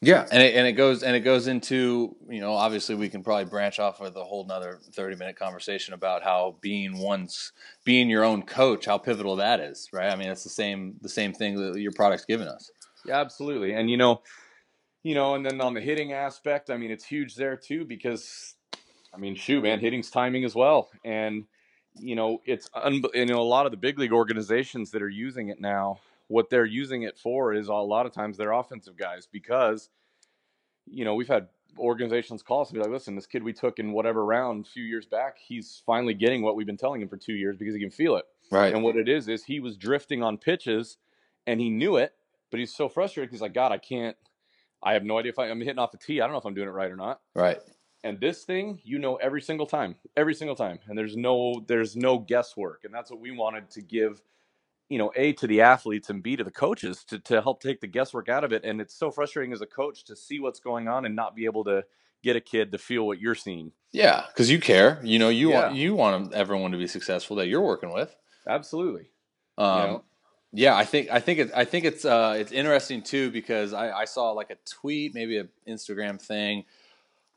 Yeah, and it, and it goes and it goes into you know obviously we can probably branch off with a whole nother thirty minute conversation about how being one's being your own coach how pivotal that is right I mean it's the same the same thing that your product's given us Yeah, absolutely. And you know, you know, and then on the hitting aspect, I mean, it's huge there too because, I mean, shoot, man, hitting's timing as well. And you know, it's un- you know a lot of the big league organizations that are using it now. What they're using it for is a lot of times they're offensive guys because, you know, we've had organizations call us and be like, listen, this kid we took in whatever round a few years back, he's finally getting what we've been telling him for two years because he can feel it. Right. And what it is is he was drifting on pitches and he knew it, but he's so frustrated because like, God, I can't. I have no idea if I, I'm hitting off the tee. I don't know if I'm doing it right or not. right And this thing, you know, every single time, every single time, and there's no there's no guesswork, and that's what we wanted to give, you know, a to the athletes and b to the coaches to to help take the guesswork out of it. And it's so frustrating as a coach to see what's going on and not be able to get a kid to feel what you're seeing. yeah because you care you know you want you want everyone to be successful that you're working with Absolutely. Um, know? Yeah, I think I think it, I think it's uh, it's interesting too because I, I saw like a tweet, maybe an Instagram thing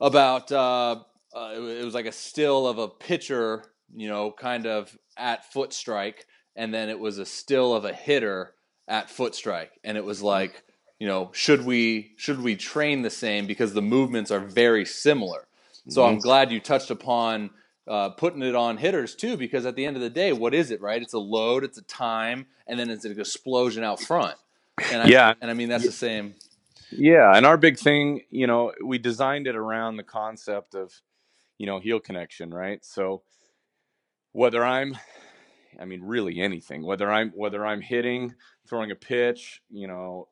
about uh, uh, it, was like a still of a pitcher, you know, kind of at foot strike, and then it was a still of a hitter at foot strike, and it was like, you know, should we should we train the same because the movements are very similar. So I'm Mhm. glad you touched upon uh, putting it on hitters too, because at the end of the day, what is it, right? It's a load, it's a time, and then it's an explosion out front. And I, Yeah. and I mean that's the same. Yeah, and our big thing, you know, we designed it around the concept of, you know, heel connection, right? So whether I'm I mean really anything, whether I'm whether I'm hitting, throwing a pitch, you know,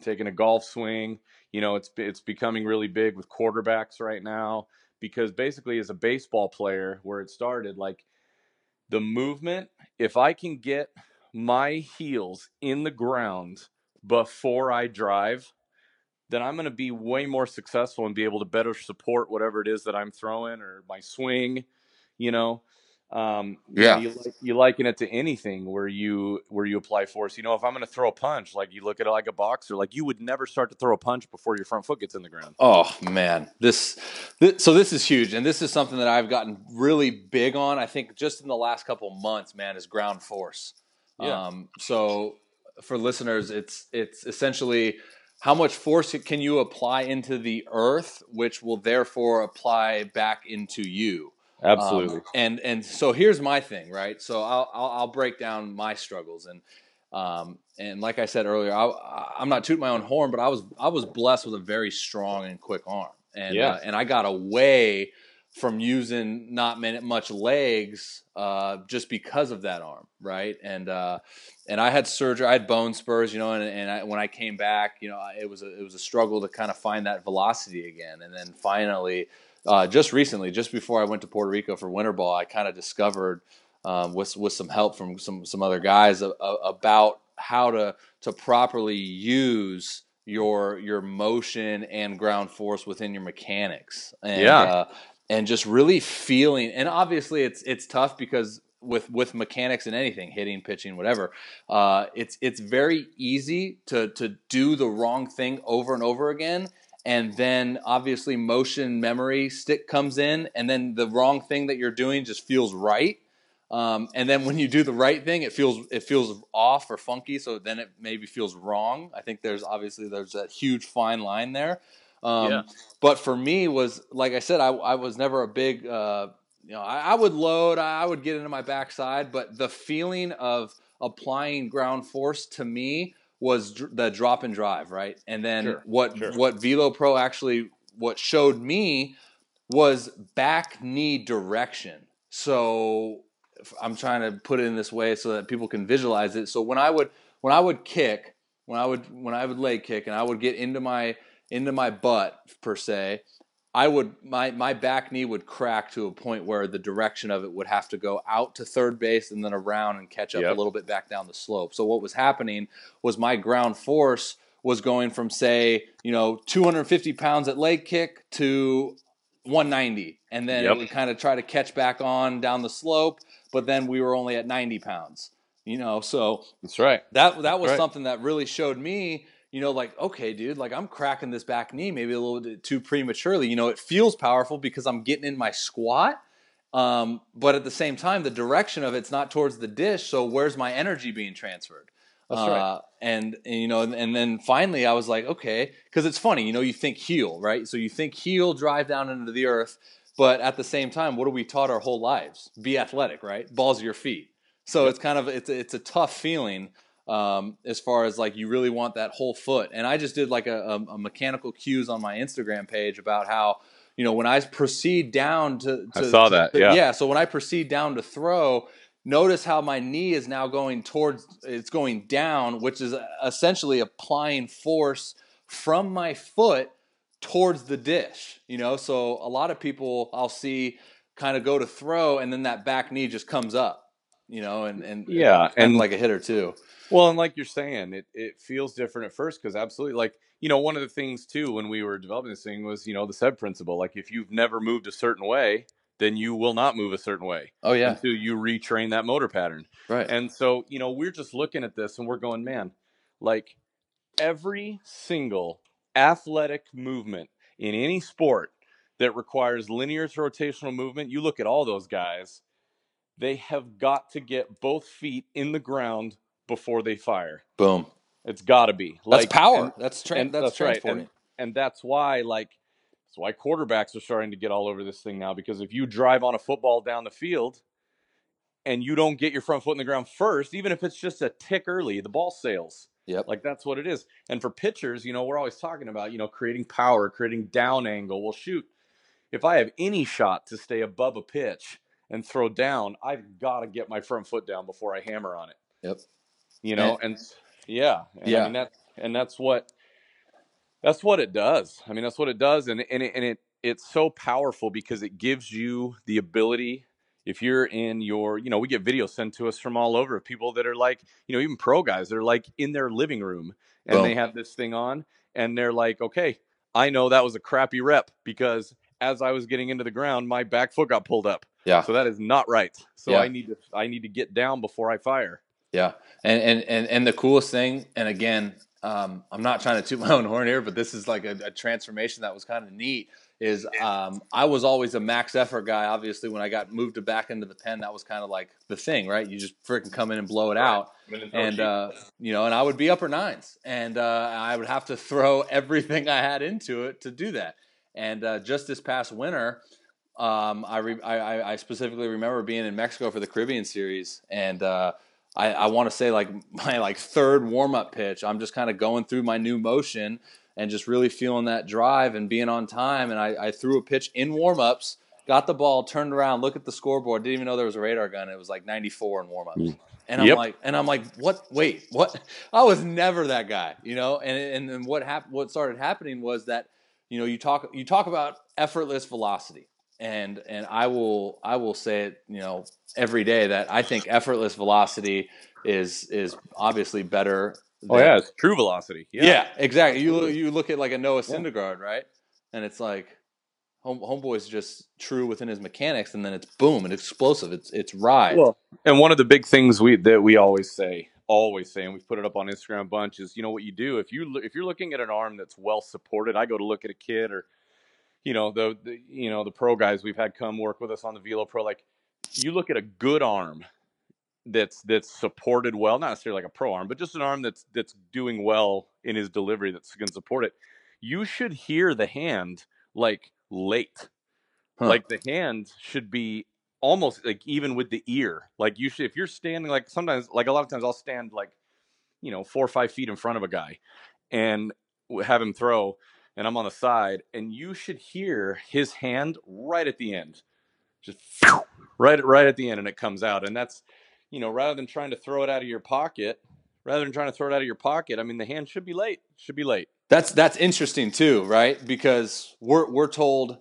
taking a golf swing. You know, it's it's becoming really big with quarterbacks right now because basically, as a baseball player, where it started, like the movement, if I can get my heels in the ground before I drive, then I'm going to be way more successful and be able to better support whatever it is that I'm throwing or my swing. You know, um, you Yeah. know, you, you liken it to anything where you where you apply force. You know, if I'm going to throw a punch, like you look at it like a boxer, like you would never start to throw a punch before your front foot gets in the ground. Oh man, this, this so this is huge, and this is something that I've gotten really big on. I think just in the last couple months, man, is ground force. Yeah. Um, so for listeners, it's it's essentially how much force can you apply into the earth, which will therefore apply back into you. Um, Absolutely. and and so here's my thing, right? So I'll I'll, I'll break down my struggles and. Um, and like I said earlier, I, I'm not tooting my own horn, but I was I was blessed with a very strong and quick arm, and Yeah. uh, and I got away from using not many, much legs uh, just because of that arm, right? And uh, and I had surgery, I had bone spurs, you know, and, and I, when I came back, you know, it was a, it was a struggle to kind of find that velocity again, and then finally, uh, just recently, just before I went to Puerto Rico for winter ball, I kind of discovered um, with with some help from some some other guys a, a, about how to to properly use your your motion and ground force within your mechanics. And, Yeah. uh, and just really feeling and obviously it's it's tough because with with mechanics and anything hitting pitching whatever uh, it's it's very easy to to do the wrong thing over and over again. And then obviously motion memory stick comes in and then the wrong thing that you're doing just feels right. Um, and then when you do the right thing it feels it feels off or funky so then it maybe feels wrong. I think there's obviously there's that huge fine line there um, Yeah. but for me was like i said i, I was never a big uh, you know I, I would load i would get into my backside but the feeling of applying ground force to me was dr- the drop and drive right and then Sure, what sure. what velo pro actually what showed me was back knee direction so i'm trying to put it in this way so that people can visualize it so when i would when i would kick when i would when i would leg kick and i would get into my into my butt per se i would my my back knee would crack to a point where the direction of it would have to go out to third base and then around and catch up Yep. a little bit back down the slope so what was happening was my ground force was going from say you know 250 pounds at leg kick to 190 and then Yep. it would kind of try to catch back on down the slope but then we were only at 90 pounds you know so That's right. that that was Right. something that really showed me you know like okay dude like i'm cracking this back knee maybe a little bit too prematurely. You know it feels powerful because i'm getting in my squat um, but at the same time the direction of it's not towards the dish so where's my energy being transferred? That's right. uh, and, and you know and, and then finally i was like okay because it's funny you know you think heel right? So you think heel drive down into the earth but at the same time what are we taught our whole lives? Be athletic right? Balls of your feet. So it's kind of it's it's a tough feeling um, as far as like you really want that whole foot. And I just did like a, a, a mechanical cues on my Instagram page about how you know when I proceed down to, I to saw that, to- yeah. yeah. So when I proceed down to throw, notice how my knee is now going towards it's going down, which is essentially applying force from my foot towards the dish. You know, so a lot of people I'll see kind of go to throw and then that back knee just comes up. You know, and and Yeah, of and- like a hitter too. Well, and like you're saying, it, it feels different at first because absolutely, like, you know, one of the things too when we were developing this thing was, you know, the SEB principle. Like, if you've never moved a certain way, then you will not move a certain way. Oh, yeah. Until you retrain that motor pattern. Right. And so, you know, we're just looking at this and we're going, man, like every single athletic movement in any sport that requires linear to rotational movement, you look at all those guys, they have got to get both feet in the ground before they fire. Boom. It's got to be. That's power. and- That's tra- and that's right. transporting. And, and that's why, like, that's why quarterbacks are starting to get all over this thing now. Because if you drive on a football down the field and you don't get your front foot in the ground first, even if it's just a tick early, the ball sails. Yep. Like that's what it is. And for pitchers, you know, we're always talking about, you know, creating power, creating down angle. Well, shoot, if I have any shot to stay above a pitch and throw down, I've got to get my front foot down before I hammer on it Yep. You know And- and, yeah and Yeah. I mean that and that's what That's what it does. I mean, that's what it does, and and it, and it it's so powerful because it gives you the ability. If you're in your, you know, we get videos sent to us from all over of people that are like, you know, even pro guys that are like in their living room and Boom. they have this thing on and they're like, okay, I know that was a crappy rep because as I was getting into the ground, my back foot got pulled up. Yeah. So that is not right. So Yeah. I need to I need to get down before I fire. Yeah, and and and and the coolest thing, and again, um, I'm not trying to toot my own horn here, but this is like a, a transformation that was kind of neat. Is um, I was always a max effort guy. Obviously, when I got moved to back into the pen, that was kind of like the thing, right? You just freaking come in and blow it out, and uh, you know, and I would be upper nines, and uh, I would have to throw *laughs* everything I had into it to do that. And uh, just this past winter, um, I, re- I I- I specifically remember being in Mexico for the Caribbean Series, and uh, I, I want to say like *laughs* my like third warm up pitch. I'm just kind of going through my new motion and just really feeling that drive and being on time. And I, I threw a pitch in warm ups, got the ball, turned around, looked at the scoreboard, didn't even know there was a radar gun. It was like 94 in warm ups. Mm. And I'm Yep. like, and I'm like, what? Wait, what? *laughs* I was never that guy, you know. And and, and what happened? What started happening was that, you know, you talk you talk about effortless velocity, and and I will I will say it, you know, every day that I think effortless velocity is is obviously better. Oh yeah, it's true velocity. yeah, Yeah. exactly. You look, you look at like a Noah Syndergaard, right? And it's like home, homeboy's just true within his mechanics, and then it's boom, and explosive. It's it's ride. Well, and one of the big things we that we always say, always say, and we've put it up on Instagram a bunch is, you know what you do if you if you're looking at an arm that's well supported. I go to look at a kid or, you know, the, the you know the pro guys we've had come work with us on the Velo Pro. Like, you look at a good arm that's that's supported well, not necessarily like a pro arm, but just an arm that's that's doing well in his delivery that's going to support it. You should hear the hand like late. Huh. Like the hand should be almost like even with the ear. Like you should, if you're standing like sometimes, like a lot of times, I'll stand like you know four or five feet in front of a guy and have him throw, and I'm on the side, and you should hear his hand right at the end, just right right at the end, and it comes out, and that's you know rather than trying to throw it out of your pocket. Rather than trying to throw it out of your pocket, I mean, the hand should be late. Should be late. That's that's interesting too, right? Because we're we're told,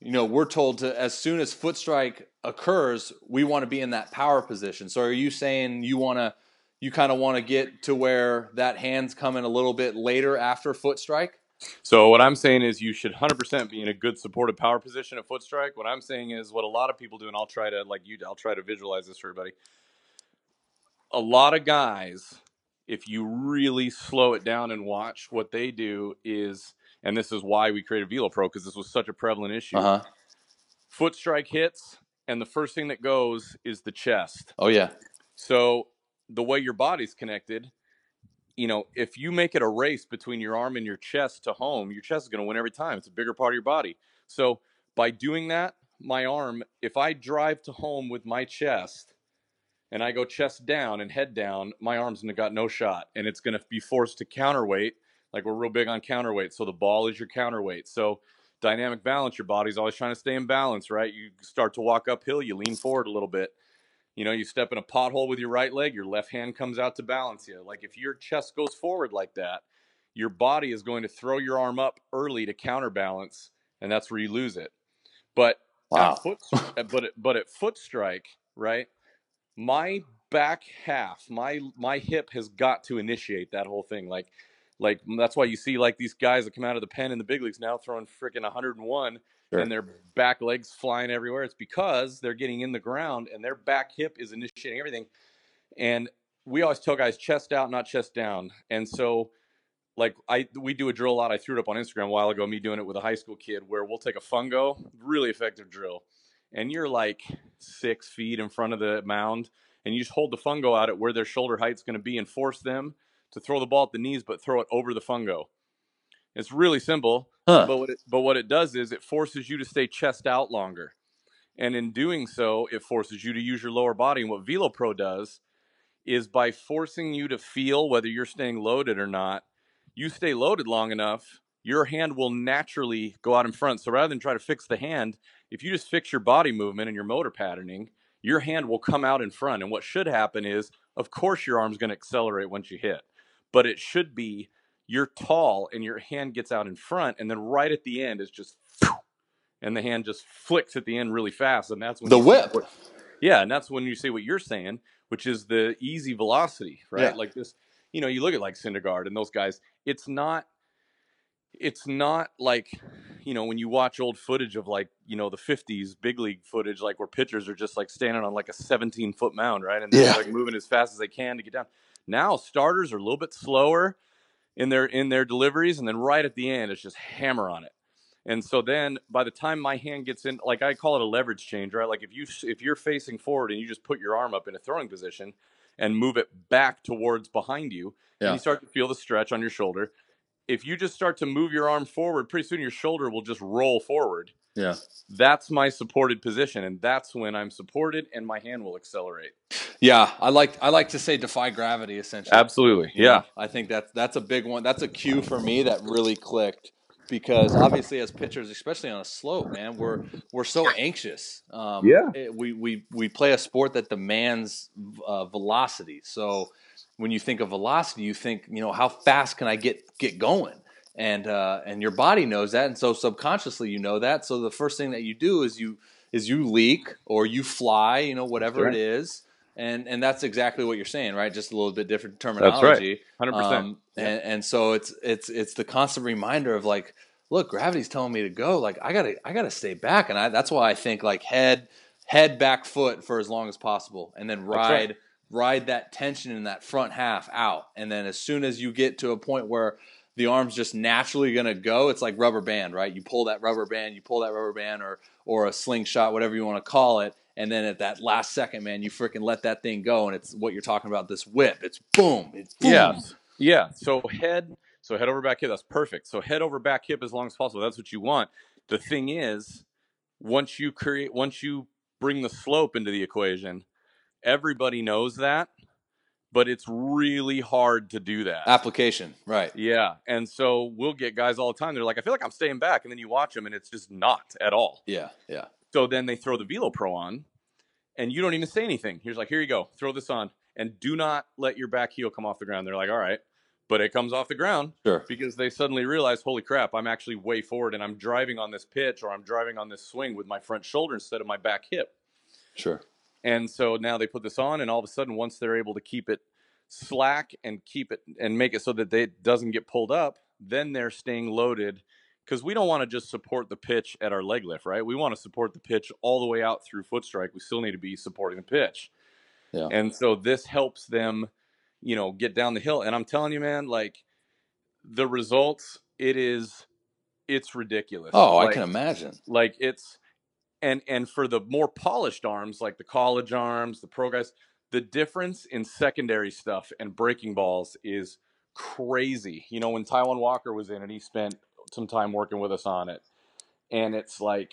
you know, we're told to as soon as foot strike occurs, we want to be in that power position. So are you saying you want to you kind of want to get to where that hand's coming a little bit later after foot strike? So what I'm saying is you should 100% be in a good supported power position at foot strike. What I'm saying is what a lot of people do, and I'll try to like you, I'll try to visualize this for everybody. A lot of guys, if you really slow it down and watch, what they do is, and this is why we created Velo Pro because this was such a prevalent issue. Uh-huh. Foot strike hits, and the first thing that goes is the chest. Oh yeah. So the way your body's connected, you know, if you make it a race between your arm and your chest to home, your chest is going to win every time. It's a bigger part of your body. So by doing that, my arm, if I drive to home with my chest and I go chest down and head down, my arm's got no shot, and it's gonna be forced to counterweight. Like we're real big on counterweight, so the ball is your counterweight. So dynamic balance, your body's always trying to stay in balance, right? You start to walk uphill, you lean forward a little bit. You know, you step in a pothole with your right leg, your left hand comes out to balance you. Like if your chest goes forward like that, your body is going to throw your arm up early to counterbalance, and that's where you lose it. But Wow. at foot, *laughs* eh, but at, but at foot strike, right? My back half, my my hip has got to initiate that whole thing. Like, like that's why you see like these guys that come out of the pen in the big leagues now throwing freaking 101 Sure. and their back legs flying everywhere. It's because they're getting in the ground and their back hip is initiating everything. And we always tell guys chest out, not chest down. And so like I we do a drill a lot. I threw it up on Instagram a while ago, me doing it with a high school kid where we'll take a fungo, really effective drill. And you're like six feet in front of the mound, and you just hold the fungo out at where their shoulder height's gonna be and force them to throw the ball at the knees, but throw it over the fungo. It's really simple, Huh. but what it, but what it does is it forces you to stay chest out longer, and in doing so, it forces you to use your lower body. And what Velo Pro does is by forcing you to feel whether you're staying loaded or not, you stay loaded long enough, your hand will naturally go out in front. So rather than try to fix the hand, if you just fix your body movement and your motor patterning, your hand will come out in front. And what should happen is, of course, your arm's going to accelerate once you hit, but it should be you're tall and your hand gets out in front, and then right at the end is just, *sniffs* and the hand just flicks at the end really fast, and that's when The whip. what- yeah, and that's when you see what you're saying, which is the easy velocity, right? Yeah. Like this, you know, you look at like Syndergaard and those guys. It's not, it's not like, you know, when you watch old footage of like, you know, the '50s big league footage, like where pitchers are just like standing on like a 17 foot mound, right, and they're Yeah. like moving as fast as they can to get down. Now starters are a little bit slower in their in their deliveries, and then right at the end, it's just hammer on it. And so then by the time my hand gets in, like I call it a leverage change, right? Like if you if you're facing forward and you just put your arm up in a throwing position and move it back towards behind you, Yeah. and you start to feel the stretch on your shoulder. If you just start to move your arm forward, pretty soon your shoulder will just roll forward. Yeah. That's my supported position, and that's when I'm supported and my hand will accelerate. Yeah, I like I like to say defy gravity essentially. Absolutely, yeah. I think that's that's a big one. That's a cue for me that really clicked because obviously as pitchers, especially on a slope, man, we're we're so anxious. Um, Yeah. it- we we we play a sport that demands uh, velocity. So when you think of velocity, you think you know how fast can I get get going. And uh, and your body knows that, and so subconsciously you know that. So the first thing that you do is you is you leak or you fly, you know, whatever right. it is, and and that's exactly what you're saying, right? Just a little bit different terminology. That's right. 100%. Um, Yeah. and, and so it's it's it's the constant reminder of like, look, gravity's telling me to go. Like I gotta I gotta stay back, and I, that's why I think like head head back foot for as long as possible, and then ride right. ride that tension in that front half out, and then as soon as you get to a point where the arm's just naturally going to go. It's like rubber band, right? You pull that rubber band, you pull that rubber band, or or a slingshot, whatever you want to call it, and then at that last second, man, you freaking let that thing go, and it's what you're talking about. This whip, it's boom, it's boom. Yeah, yeah. So head, so head over back hip. That's perfect. So head over back hip as long as possible. That's what you want. The thing is, once you create, once you bring the slope into the equation, everybody knows that, but it's really hard to do that. application, right? Yeah, and so we'll get guys all the time. They're like, I feel like I'm staying back, and then you watch them, and it's just not at all. Yeah, yeah. So then they throw the Velo Pro on, and you don't even say anything. He's like, "Here you go, throw this on, and do not let your back heel come off the ground." They're like, "All right," but it comes off the ground Sure. because they suddenly realize, "Holy crap! I'm actually way forward, and I'm driving on this pitch, or I'm driving on this swing with my front shoulder instead of my back hip." Sure. And so now they put this on, and all of a sudden, once they're able to keep it slack and keep it and make it so that they, it doesn't get pulled up, then they're staying loaded. Because we don't want to just support the pitch at our leg lift, right? We want to support the pitch all the way out through foot strike. We still need to be supporting the pitch. Yeah. And so this helps them, you know, get down the hill. And I'm telling you, man, like the results, it is, it's ridiculous. Oh, I can imagine. like it's and and for the more polished arms like the college arms the pro guys the difference in secondary stuff and breaking balls is crazy you know when Taijuan Walker was in and he spent some time working with us on it and it's like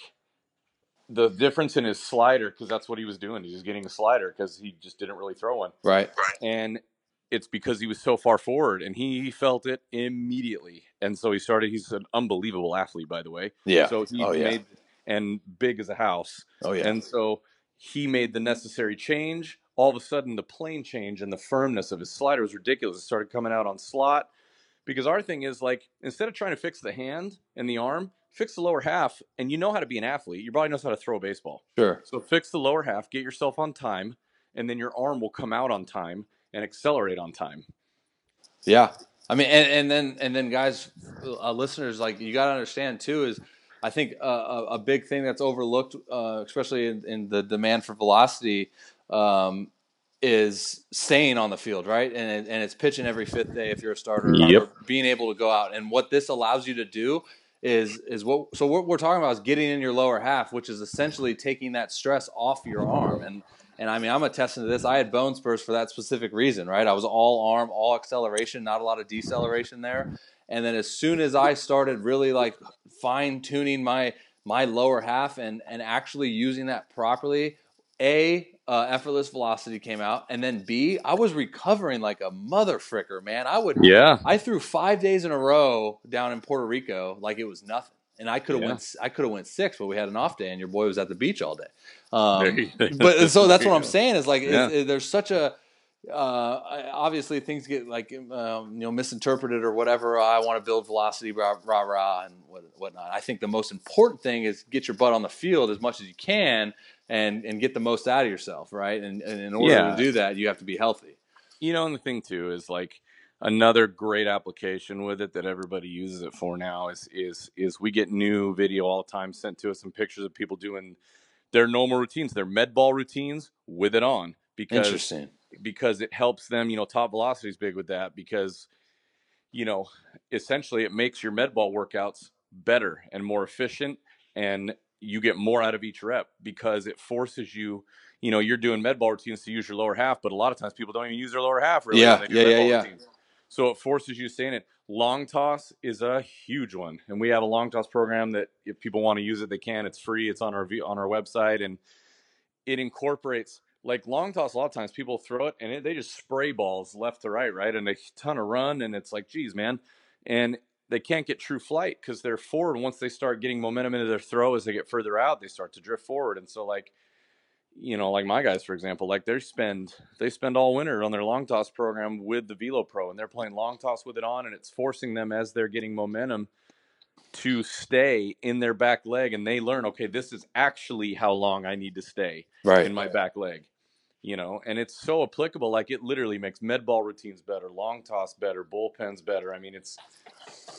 the difference in his slider because that's what he was doing he was getting a slider because he just didn't really throw one Right. and it's because he was so far forward and he felt it immediately and so he started he's an unbelievable athlete by the way Yeah. so he Oh, yeah. And big as a house. Oh, yeah. and so he made the necessary change. All of a sudden the plane change and the firmness of his slider was ridiculous. It started coming out on slot. Because our thing is like instead of trying to fix the hand and the arm fix the lower half and you know how to be an athlete. Your body knows how to throw a baseball. Sure. so fix the lower half, get yourself on time, and then your arm will come out on time and accelerate on time. Yeah, I mean, and, and then and then guys, uh, listeners, like you got to understand too is, I think uh, a, big thing that's overlooked, uh, especially in, in the demand for velocity, um, is staying on the field, right? And it, and it's pitching every fifth day if you're a starter, Yep. being able to go out. And what this allows you to do is is what so what we're talking about is getting in your lower half, which is essentially taking that stress off your arm and. And I mean, I'm attesting to this. I had bone spurs for that specific reason, right? I was all arm, all acceleration, not a lot of deceleration there. And then as soon as I started really like fine tuning my my lower half and and actually using that properly, a uh, effortless velocity came out, and then B, I was recovering like a mother fricker, man. I would, Yeah. I threw five days in a row down in Puerto Rico like it was nothing, and I could have Yeah. went, I could have went six, but we had an off day, and your boy was at the beach all day. Um, but so that's *laughs* what I'm saying is like Yeah. it- there's such a uh, obviously things get like um, you know misinterpreted or whatever. I want to build velocity, rah rah rah, and what, whatnot. I think the most important thing is get your butt on the field as much as you can and and get the most out of yourself, right? And, and in order Yeah. to do that, you have to be healthy. You know, and the thing too is like another great application with it that everybody uses it for now is is is we get new video all the time sent to us and pictures of people doing their normal routines, their med ball routines with it on because Interesting. Because it helps them, you know, top velocity is big with that because you know, essentially it makes your med ball workouts better and more efficient and you get more out of each rep because it forces you you know you're doing med ball routines to use your lower half but a lot of times people don't even use their lower half really Yeah, when they do yeah, yeah, yeah. routines. so it forces you in it long toss is a huge one and we have a long toss program that if people want to use it they can it's free it's on our on our website and it incorporates like long toss a lot of times people throw it and it, they just spray balls left to right right? And a ton of run and it's like geez man. And they can't get true flight because they're forward. Once they start getting momentum into their throw as they get further out they start to drift forward. And so like you know like my guys for example like they spend they spend all winter on their long toss program with the velo pro and they're playing long toss with it on and it's forcing them as they're getting momentum to stay in their back leg. And they learn okay this is actually how long i need to stay Right. in my back leg you know and it's so applicable like it literally makes med ball routines better long toss better bullpens better i mean it's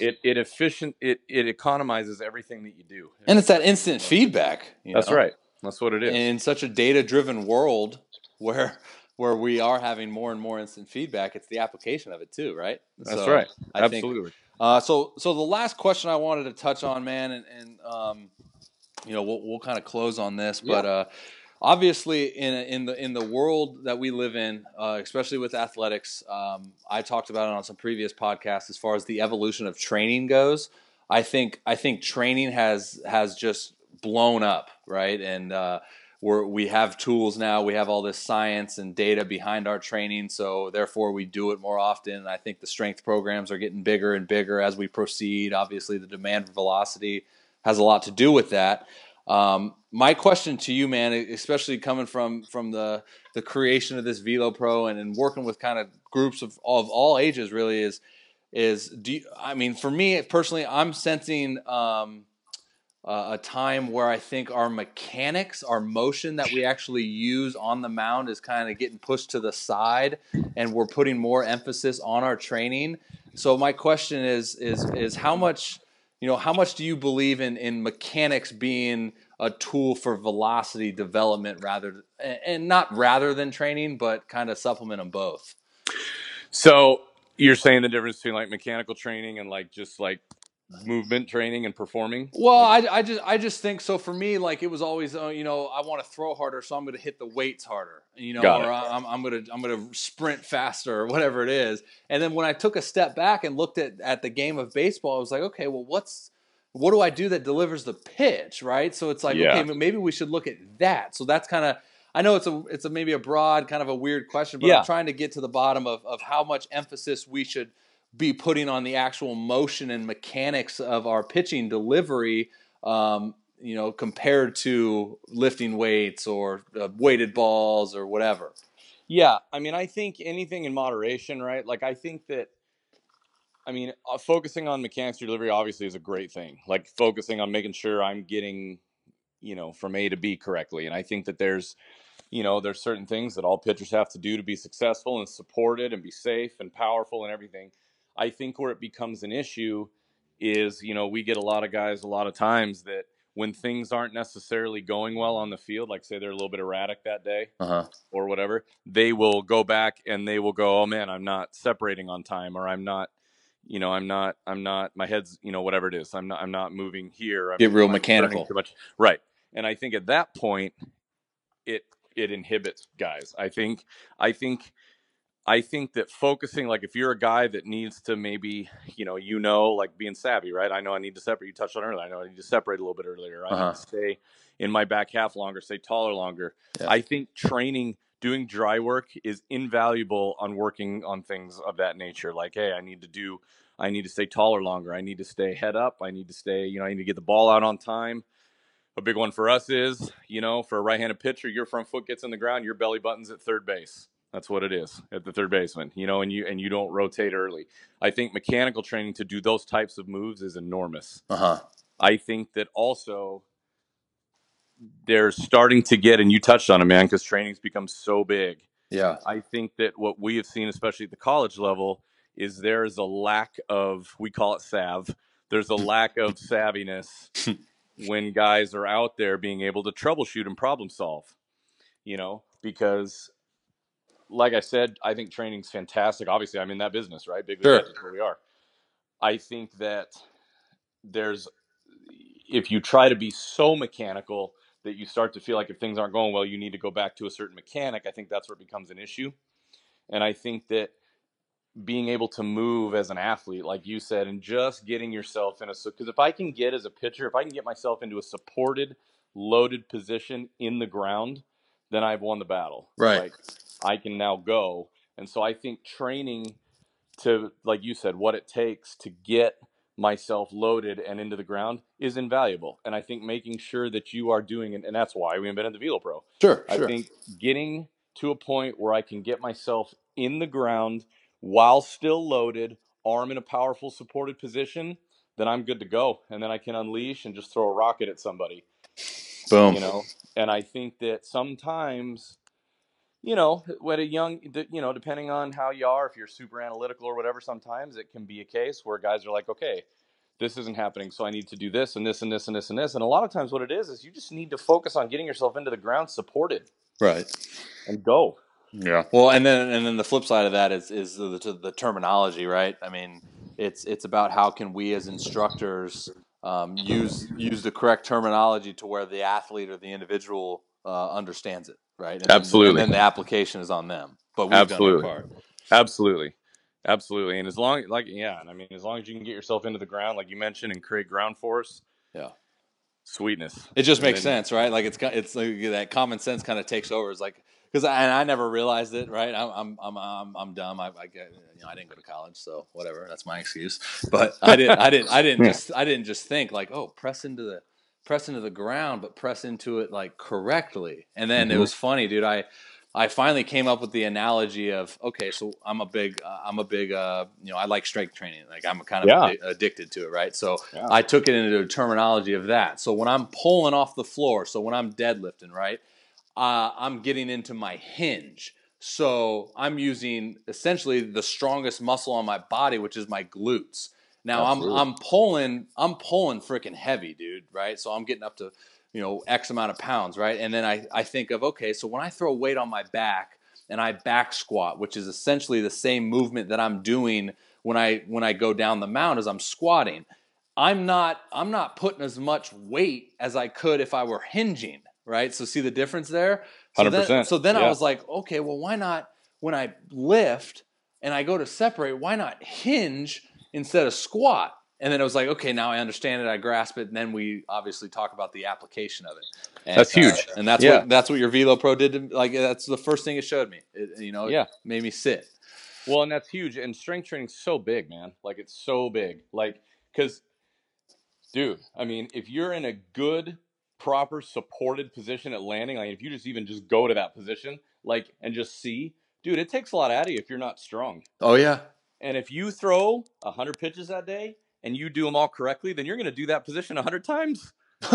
it it efficient it it economizes everything that you do And it's that instant feedback. you that's know? right that's what it is in such a data driven world where where we are having more and more instant feedback it's the application of it too right That's right. I think- Absolutely. uh, so so the last question i wanted to touch on man and, and um, you know we'll, we'll kind of close on this but Yeah. uh, obviously in in the in the world that we live in uh, especially with athletics um, i talked about it on some previous podcasts as far as the evolution of training goes. I think i think training has has just blown up right? And uh, we're, we have tools now. We have all this science and data behind our training so therefore we do it more often. And i think the strength programs are getting bigger and bigger as we proceed. Obviously the demand for velocity has a lot to do with that um, my question to you, man, especially coming from from the the creation of this Velo Pro and, and working with kind of groups of of all ages, really is is do you, I mean for me personally, I'm sensing um, uh, a time where I think our mechanics, our motion that we actually use on the mound is kind of getting pushed to the side, and we're putting more emphasis on our training. So my question is is is how much you know how much do you believe in in mechanics being a tool for velocity development rather and not rather than training, but kind of supplement them both. So you're saying the difference between like mechanical training and like just like movement training and performing? Well, I, I just I just think so. For me, like it was always, uh, you know, I want to throw harder, so I'm going to hit the weights harder, you know, or. I'm, I'm going to I'm going to sprint faster or whatever it is. And then when I took a step back and looked at at the game of baseball, I was like, okay, well, what's what do I do that delivers the pitch, right? So it's like, Yeah. okay, maybe we should look at that. So that's kind of I know it's a it's a maybe a broad kind of a weird question, but Yeah. I'm trying to get to the bottom of of how much emphasis we should be putting on the actual motion and mechanics of our pitching delivery. Um, you know, compared to lifting weights or uh, weighted balls or whatever. Yeah, I mean, I think anything in moderation, right? Like, I think that, I mean, uh, focusing on mechanics delivery obviously is a great thing. Like, focusing on making sure I'm getting, you know, from A to B correctly. And I think that there's, you know, there's certain things that all pitchers have to do to be successful and supported and be safe and powerful and everything. I think where it becomes an issue is, you know, we get a lot of guys a lot of times that when things aren't necessarily going well on the field, like say they're a little bit erratic that day, Uh-huh. or whatever, they will go back and they will go, "Oh man, I'm not separating on time, or I'm not, you know, I'm not, I'm not, my head's, you know, whatever it is, I'm not, I'm not moving here." I'm, Get real I'm mechanical. Too much, right? And I think at that point, it it inhibits guys. I think, I think. I think that focusing, like if you're a guy that needs to maybe, you know, you know, like being savvy, right? I know I need to separate. You touched on earlier. I know I need to separate a little bit earlier. I Uh-huh. need to stay in my back half longer, stay taller longer. Yeah. I think training, doing dry work is invaluable on working on things of that nature. Like, hey, I need to do, I need to stay taller longer. I need to stay head up. I need to stay, you know, I need to get the ball out on time. A big one for us is, you know, for a right-handed pitcher, your front foot gets in the ground, your belly button's at third base. That's what it is at the third baseman, you know, and you and you don't rotate early. I think mechanical training to do those types of moves is enormous. Uh huh. I think that also they're starting to get, and you touched on it, man, because training's become so big. Yeah. I think that what we have seen, especially at the college level, is there is a lack of, we call it sav, there's a lack of *laughs* savviness when guys are out there being able to troubleshoot and problem solve, you know, because like I said, I think training's fantastic. Obviously, I'm in that business, right? Big Sure. Where we are. I think that there's if you try to be so mechanical that you start to feel like if things aren't going well, you need to go back to a certain mechanic. I think that's where it becomes an issue. And I think that being able to move as an athlete, like you said, and just getting yourself in a because if I can get as a pitcher, if I can get myself into a supported, loaded position in the ground, then I've won the battle. Right. Like I can now go. And so I think training to, like you said, what it takes to get myself loaded and into the ground is invaluable. And I think making sure that you are doing it, and that's why we invented the Velo Pro. Sure, I sure. think getting to a point where I can get myself in the ground while still loaded, arm in a powerful supported position, then I'm good to go. And then I can unleash and just throw a rocket at somebody. Boom. You know, and I think that sometimes, you know, when a young, you know, depending on how you are, if you're super analytical or whatever, sometimes it can be a case where guys are like, okay, this isn't happening, so I need to do this and this and this and this and this. And a lot of times, what it is is you just need to focus on getting yourself into the ground supported Right. and go. Yeah. Well, and then and then the flip side of that is is the, the, the terminology, right? I mean, it's it's about how can we as instructors um, use use the correct terminology to where the athlete or the individual uh, understands it, right? And then- Absolutely. and then the application is on them. But we've Absolutely. done our part. Absolutely. Absolutely. And as long like yeah, and I mean as long as you can get yourself into the ground, like you mentioned, and create ground force, Yeah. sweetness. It just And makes then- sense, right? Like it's it's like that common sense kind of takes over. It's like because I, and I never realized it, right? I'm I'm I'm I'm, I'm dumb. I, I get you know I didn't go to college, so whatever. That's my excuse. But I didn't I didn't I didn't *laughs* just I didn't just think like oh press into the press into the ground, but press into it like correctly. And then it Mhm. was funny, dude. I I finally came up with the analogy of okay, so I'm a big uh, I'm a big uh, you know I like strength training. Like I'm kind of Yeah. addi- addicted to it, right? So Yeah. I took it into the terminology of that. So when I'm pulling off the floor, so when I'm deadlifting, right, uh, I'm getting into my hinge. So I'm using essentially the strongest muscle on my body, which is my glutes. Now I'm I'm pulling I'm pulling freaking heavy, dude. Right, so I'm getting up to you know X amount of pounds, right? And then I I think of okay, so when I throw weight on my back and I back squat, which is essentially the same movement that I'm doing when I when I go down the mound as I'm squatting. I'm not I'm not putting as much weight as I could if I were hinging, right? So see the difference there? So then, 100%, so then I was like, okay, well why not when I lift and I go to separate, why not hinge instead of squat? And then it was like, okay, now I understand it, I grasp it, and then we obviously talk about the application of it. And, That's uh, huge. and that's Yeah. what that's what your Velo Pro did. To, like that's the first thing it showed me. It, you know, Yeah. made me sit. Well, and that's huge. And strength training's so big, man. Like it's so big. Like because, dude, I mean, if you're in a good, proper, supported position at landing, like if you just even just go to that position, like and just see, dude, it takes a lot out of you if you're not strong. Oh yeah, And if you throw hundred pitches that day and you do them all correctly, then you're going to do that position hundred times. *laughs*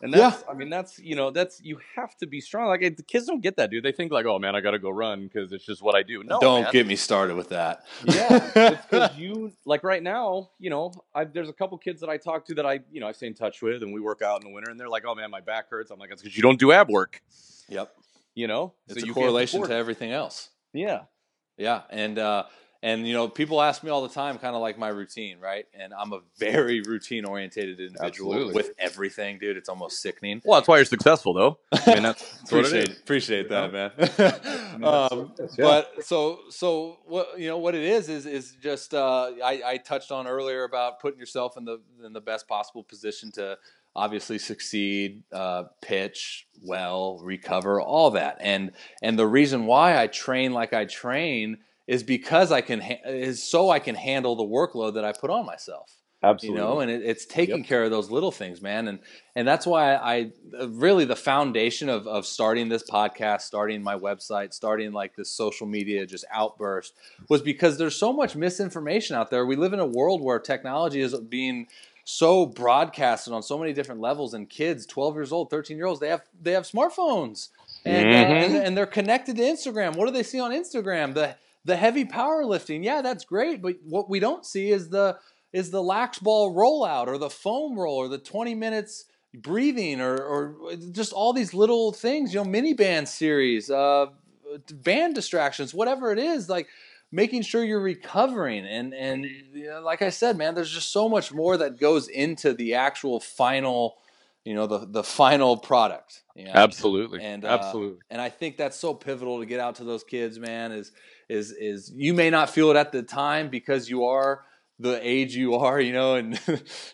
And that's, I mean, that's you know, that's you have to be strong. Like the kids don't get that, dude. They think like, oh man, I got to go run because it's just what I do. No, don't man. get me started with that. Yeah, it's 'cause *laughs* you like right now. You know, I, there's a couple kids that I talk to that I, you know, I stay in touch with, and we work out in the winter, and they're like, "Oh man, my back hurts." I'm like, "It's because you don't do ab work." Yep. You know, It's So a correlation to everything else. Yeah, Yeah, and uh, and you know, people ask me all the time, kind of like my routine, right? And I'm a very routine oriented individual Absolutely. with everything, dude. It's almost sickening. Well, that's why you're successful, though. *laughs* I mean, that's, appreciate appreciate that, man. *laughs* mean, *laughs* that's um, yeah. But so so what you know what it is is is just uh, I, I touched on earlier about putting yourself in the in the best possible position to obviously succeed, uh, pitch well, recover, all that, and and the reason why I train like I train is because I can ha- is so I can handle the workload that I put on myself. Absolutely. You know, and it, it's taking care of those little things, man. And and that's why I, I really the foundation of of starting this podcast, starting my website, starting like this social media just outburst was because there's so much misinformation out there. We live in a world where technology is being so broadcasted on so many different levels and kids 12 years old 13 year olds they have they have smartphones and, uh, Mhm. and and they're connected to Instagram what do they see on Instagram the the heavy powerlifting yeah that's great but what we don't see is the is the lax ball rollout or the foam roll or the 20 minutes breathing or or just all these little things you know mini band series uh band distractions whatever it is like making sure you're recovering. And and you know, like I said, man, there's just so much more that goes into the actual final, you know, the the final product. you know? Absolutely. and uh, Absolutely. and I think that's so pivotal to get out to those kids, man. Is is is you may not feel it at the time because you are the age you are, you know, and *laughs*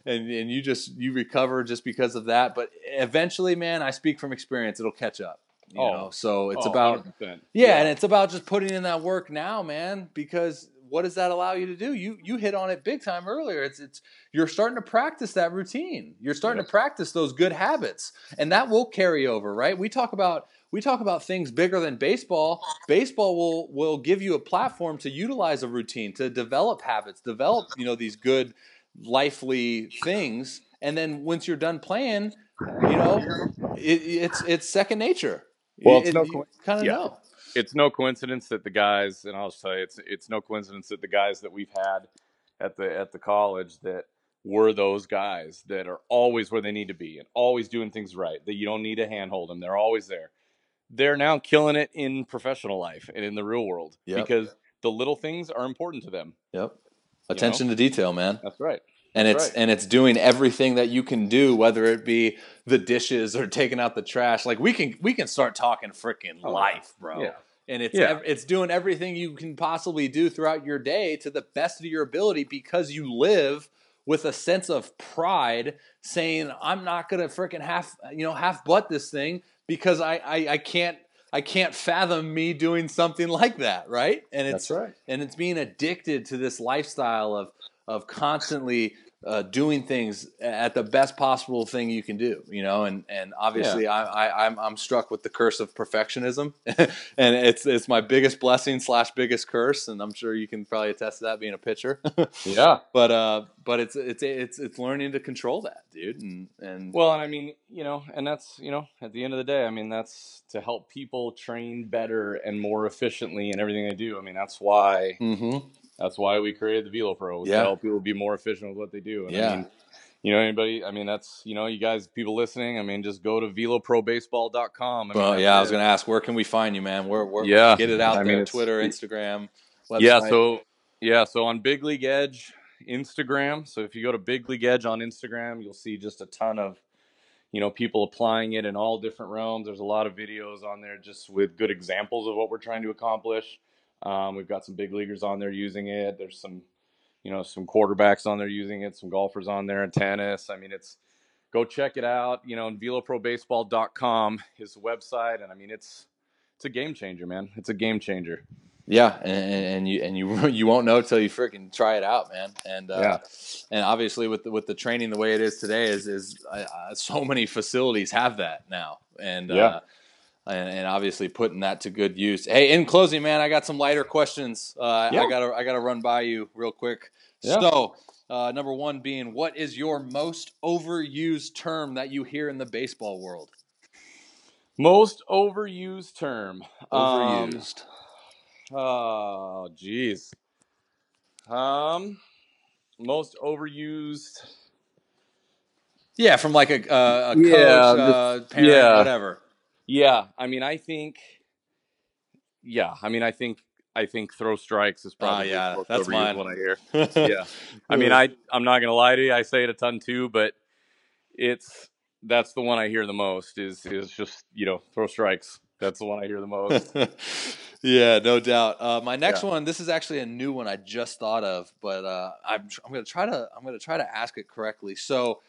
and and you just you recover just because of that. But eventually, man, I speak from experience; it'll catch up. You Oh. know, so it's Oh, about yeah, Yeah. and it's about just putting in that work now, man. Because what does that allow you to do? You you hit on it big time earlier. It's it's you're starting to practice that routine. You're starting to practice those good habits, and that will carry over, right? We talk about we talk about things bigger than baseball. Baseball will will give you a platform to utilize a routine, to develop habits, develop you know these good lively things, and then once you're done playing, you know, it, it's it's second nature. Well, It- it's no you kind of yeah. know. It's no coincidence that the guys, and I'll just tell you, it's it's no coincidence that the guys that we've had at the at the college that were those guys that are always where they need to be and always doing things right. That you don't need to handhold them; they're always there. They're now killing it in professional life and in the real world Yep. because the little things are important to them. Yep. Attention to detail, man. That's right. And it's right. and it's doing everything that you can do, whether it be the dishes or taking out the trash. Like we can we can start talking freaking Oh, life, bro. yeah. And it's Yeah. ev- it's doing everything you can possibly do throughout your day to the best of your ability because you live with a sense of pride, saying I'm not gonna freaking half you know half butt this thing because I, I I can't I can't fathom me doing something like that, right? And it's That's right. and it's being addicted to this lifestyle of of constantly uh, doing things at the best possible thing you can do, you know, and and obviously I, I I'm I'm struck with the curse of perfectionism, *laughs* and it's it's my biggest blessing slash biggest curse, and I'm sure you can probably attest to that being a pitcher. *laughs* Yeah. but uh, but it's it's it's it's learning to control that, dude, and and Well, and I mean, you know, and that's, you know, at the end of the day, I mean, that's to help people train better and more efficiently in everything they do. I mean, that's why Mhm. That's why we created the Velo Pro was Yeah. to help people be more efficient with what they do. And Yeah. I mean, you know, anybody, I mean, that's, you know, you guys, people listening, I mean, just go to veloprobaseball.com. I mean, Well, that's yeah, I was going to ask, where can we find you, man? Where, where Yeah. get it out I there? it's- Twitter, it- Instagram, Yeah, so yeah, so on Big League Edge Instagram. So if you go to Big League Edge on Instagram, you'll see just a ton of you know people applying it in all different realms. There's a lot of videos on there just with good examples of what we're trying to accomplish. Um, we've got some big leaguers on there using it. There's some you know some quarterbacks on there using it, some golfers on there in tennis. I mean, it's go check it out. You know, and veloprobaseball.com is the website, and I mean it's it's a game changer, man. It's a game changer. Yeah, and, and you and you *laughs* you won't know till you freaking try it out, man. And uh, Yeah. and obviously with the, with the training the way it is today is is uh, so many facilities have that now, and Yeah. uh, and, and obviously putting that to good use. Hey, in closing, man, I got some lighter questions. Uh, Yeah. I gotta I gotta run by you real quick. Yeah. So. Uh, number one being, what is your most overused term that you hear in the baseball world? Most overused term. Um, Overused. oh, jeez. Um, most overused. Yeah, from like a, uh, a coach, Yeah, uh, parent, yeah. whatever. Yeah, I mean, I think. Yeah, I mean, I think I think throw strikes is probably Ah, yeah, that's mine. one I hear. *laughs* yeah, I mean, I I'm not gonna lie to you. I say it a ton too, but it's that's the one I hear the most. Is is just you know throw strikes. That's the one I hear the *laughs* most. yeah, no doubt. Uh, my next Yeah. one, this is actually a new one I just thought of, but uh, I'm I'm gonna try to I'm gonna try to ask it correctly. So,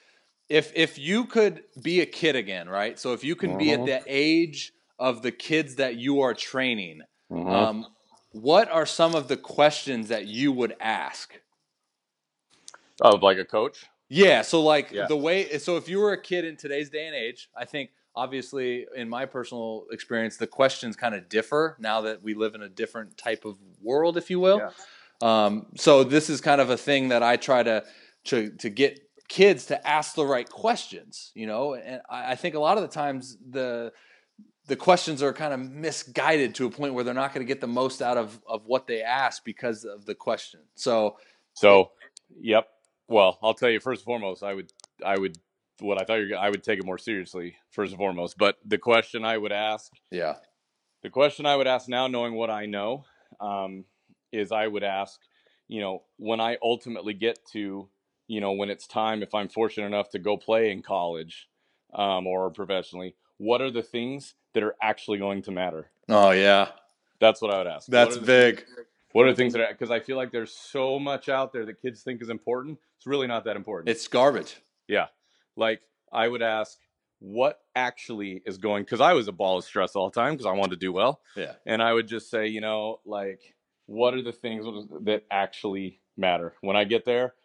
if if you could be a kid again, right? So if you can be at Mhm. the age of the kids that you are training, Mhm. um, what are some of the questions that you would ask? Of like a coach? Yeah. So like Yeah. the way so if you were a kid in today's day and age, I think obviously in my personal experience, the questions kind of differ now that we live in a different type of world, if you will. Um, so this is kind of a thing that I try to to to get kids to ask the right questions, you know, and I, I think a lot of the times the the questions are kind of misguided to a point where they're not going to get the most out of of what they ask because of the question. So So, yep. Well, I'll tell you first and foremost, I would, I would, what I thought you, I would take it more seriously first and foremost. But the question I would ask, yeah, the question I would ask now, knowing what I know, um, is I would ask, you know, when I ultimately get to, you know, when it's time, if I'm fortunate enough to go play in college um, or professionally, what are the things that are actually going to matter? Oh yeah, That's what I would ask. That's What big. things- what are the things that? Because I feel like there's so much out there that kids think is important. It's really not that important. it's garbage. Yeah. Like I would ask, what actually is going? Because I was a ball of stress all the time because I wanted to do well. Yeah. And I would just say, you know, like, what are the things that actually matter when I get there?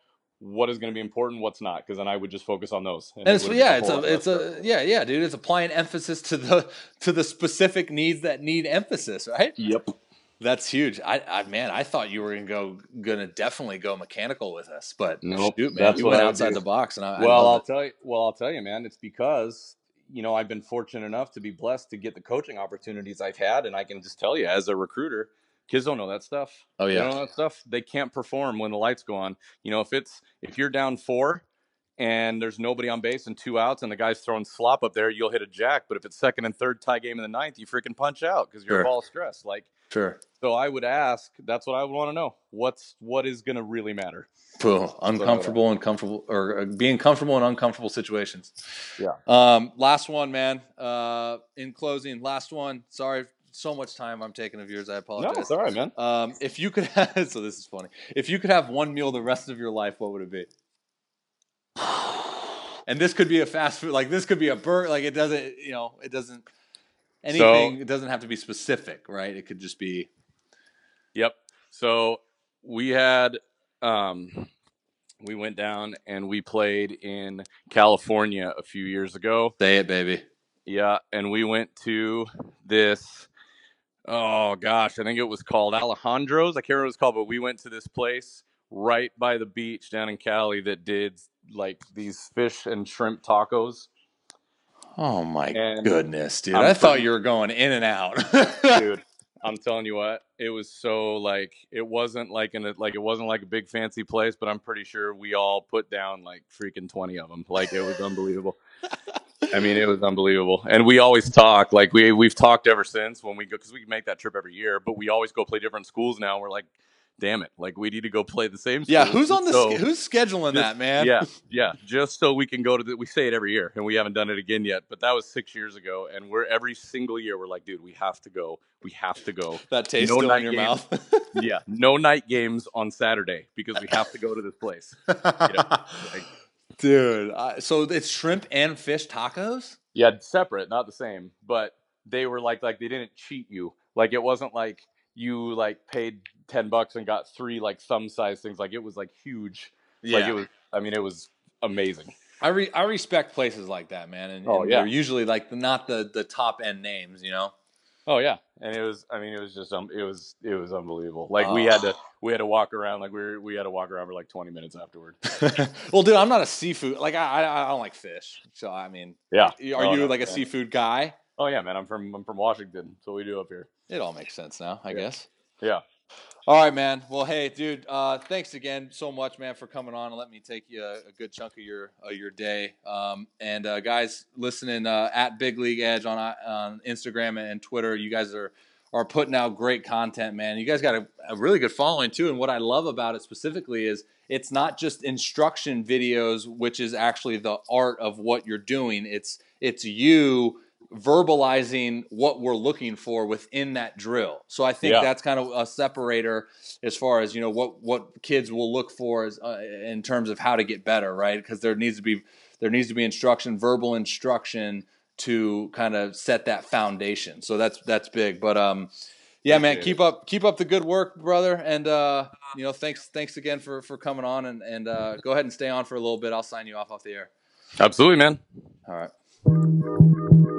What is going to be important? What's not? Because then I would just focus on those. And it it's yeah, it's a it's a yeah yeah, dude. It's applying emphasis to the to the specific needs that need emphasis, right? Yep. That's huge. I, I man, I thought you were gonna go gonna definitely go mechanical with us, but Nope, shoot, man, that's you what went outside the box, and I, I well, love I'll it. tell you. Well, I'll tell you, man. It's because you know I've been fortunate enough to be blessed to get the coaching opportunities I've had, and I can just tell you, as a recruiter, kids don't know that stuff. Oh, They yeah. don't know that stuff. They can't perform when the lights go on. You know, if it's if you're down four and there's nobody on base and two outs, and the guy's throwing slop up there, you'll hit a jack. But if it's second and third tie game in the ninth, you freaking punch out because you're Sure. ball stressed. Like Sure. so, I would ask. That's what I would want to know. What's what is going to really matter? Cool. Uncomfortable and comfortable, or uh, being comfortable in uncomfortable situations. Yeah. Um, last one, man. Uh, in closing, last one. Sorry, so much time I'm taking of yours. I apologize. No, it's all right, man. Um, if you could *laughs* have, so this is funny. If you could have one meal the rest of your life, what would it be? *sighs* And this could be a fast food, like this could be a burger. Like it doesn't, you know, it doesn't anything. it doesn't have to be specific, right? It could just be. Yep. So we had um we went down and we played in California a few years ago. Say it, baby. Yeah, and we went to this oh gosh, I think it was called Alejandro's. I can't remember what it's called, but we went to this place right by the beach down in Cali that did like these fish and shrimp tacos. Oh my And goodness, dude! I'm I thought pretty- you were going in and out. dude *laughs* i'm telling you what it was so like it wasn't like in a like it wasn't like a big fancy place but i'm pretty sure we all put down like freaking 20 of them like it was unbelievable *laughs* i mean it was unbelievable and we always talk like we we've talked ever since when we go because we make that trip every year but we always go play different schools now we're like damn it like we need to go play the same yeah, schools who's on the so- who's scheduling that, man? yeah, *laughs* yeah. Just so we can go to the, we say it every year, and we haven't done it again yet. But that was six years ago, and we're every single year we're like, dude, we have to go. We have to go. That taste still in your games- mouth. yeah, no night games on Saturday because we have to go to this place. *laughs* Yeah, like- dude. I, so it's shrimp and fish tacos. yeah, separate, not the same, but they were like like they didn't cheat you. Like it wasn't like you like paid ten bucks and got three like thumb size things. Like it was like huge. Like Yeah. it was. I mean, it was amazing. I re- I respect places like that, man. And, Oh, and yeah. they're usually like not the the top end names, you know. Oh yeah, and it was. I mean, it was just. Um, it was. It was unbelievable. Like we had to. We had to walk around. Like we were. We had to walk around for like twenty minutes afterward. *laughs* well, dude, I'm not a seafood. Like I I, I don't like fish. So I mean, Yeah. Are Oh, you no, like a man. seafood guy? Oh yeah, man. I'm from. I'm from Washington. So we do up here. It all makes sense now, I guess. Yeah. All right, man. Well, hey, dude. Uh, thanks again so much, man, for coming on and let me take you a, a good chunk of your of your day. Um, and uh, guys, listening uh, at Big League Edge on uh, on Instagram and Twitter, you guys are are putting out great content, man. You guys got a, a really good following too. And what I love about it specifically is it's not just instruction videos, which is actually the art of what you're doing. It's it's you verbalizing what we're looking for within that drill. So I think Yeah. that's kind of a separator as far as you know what what kids will look for as, uh, in terms of how to get better, right? Because there needs to be there needs to be instruction, verbal instruction to kind of set that foundation. So that's that's big. But um, yeah, man, keep up keep up the good work, brother. And uh, you know, thanks thanks again for for coming on and and uh, go ahead and stay on for a little bit. I'll sign you off off the air. Absolutely, man. All right.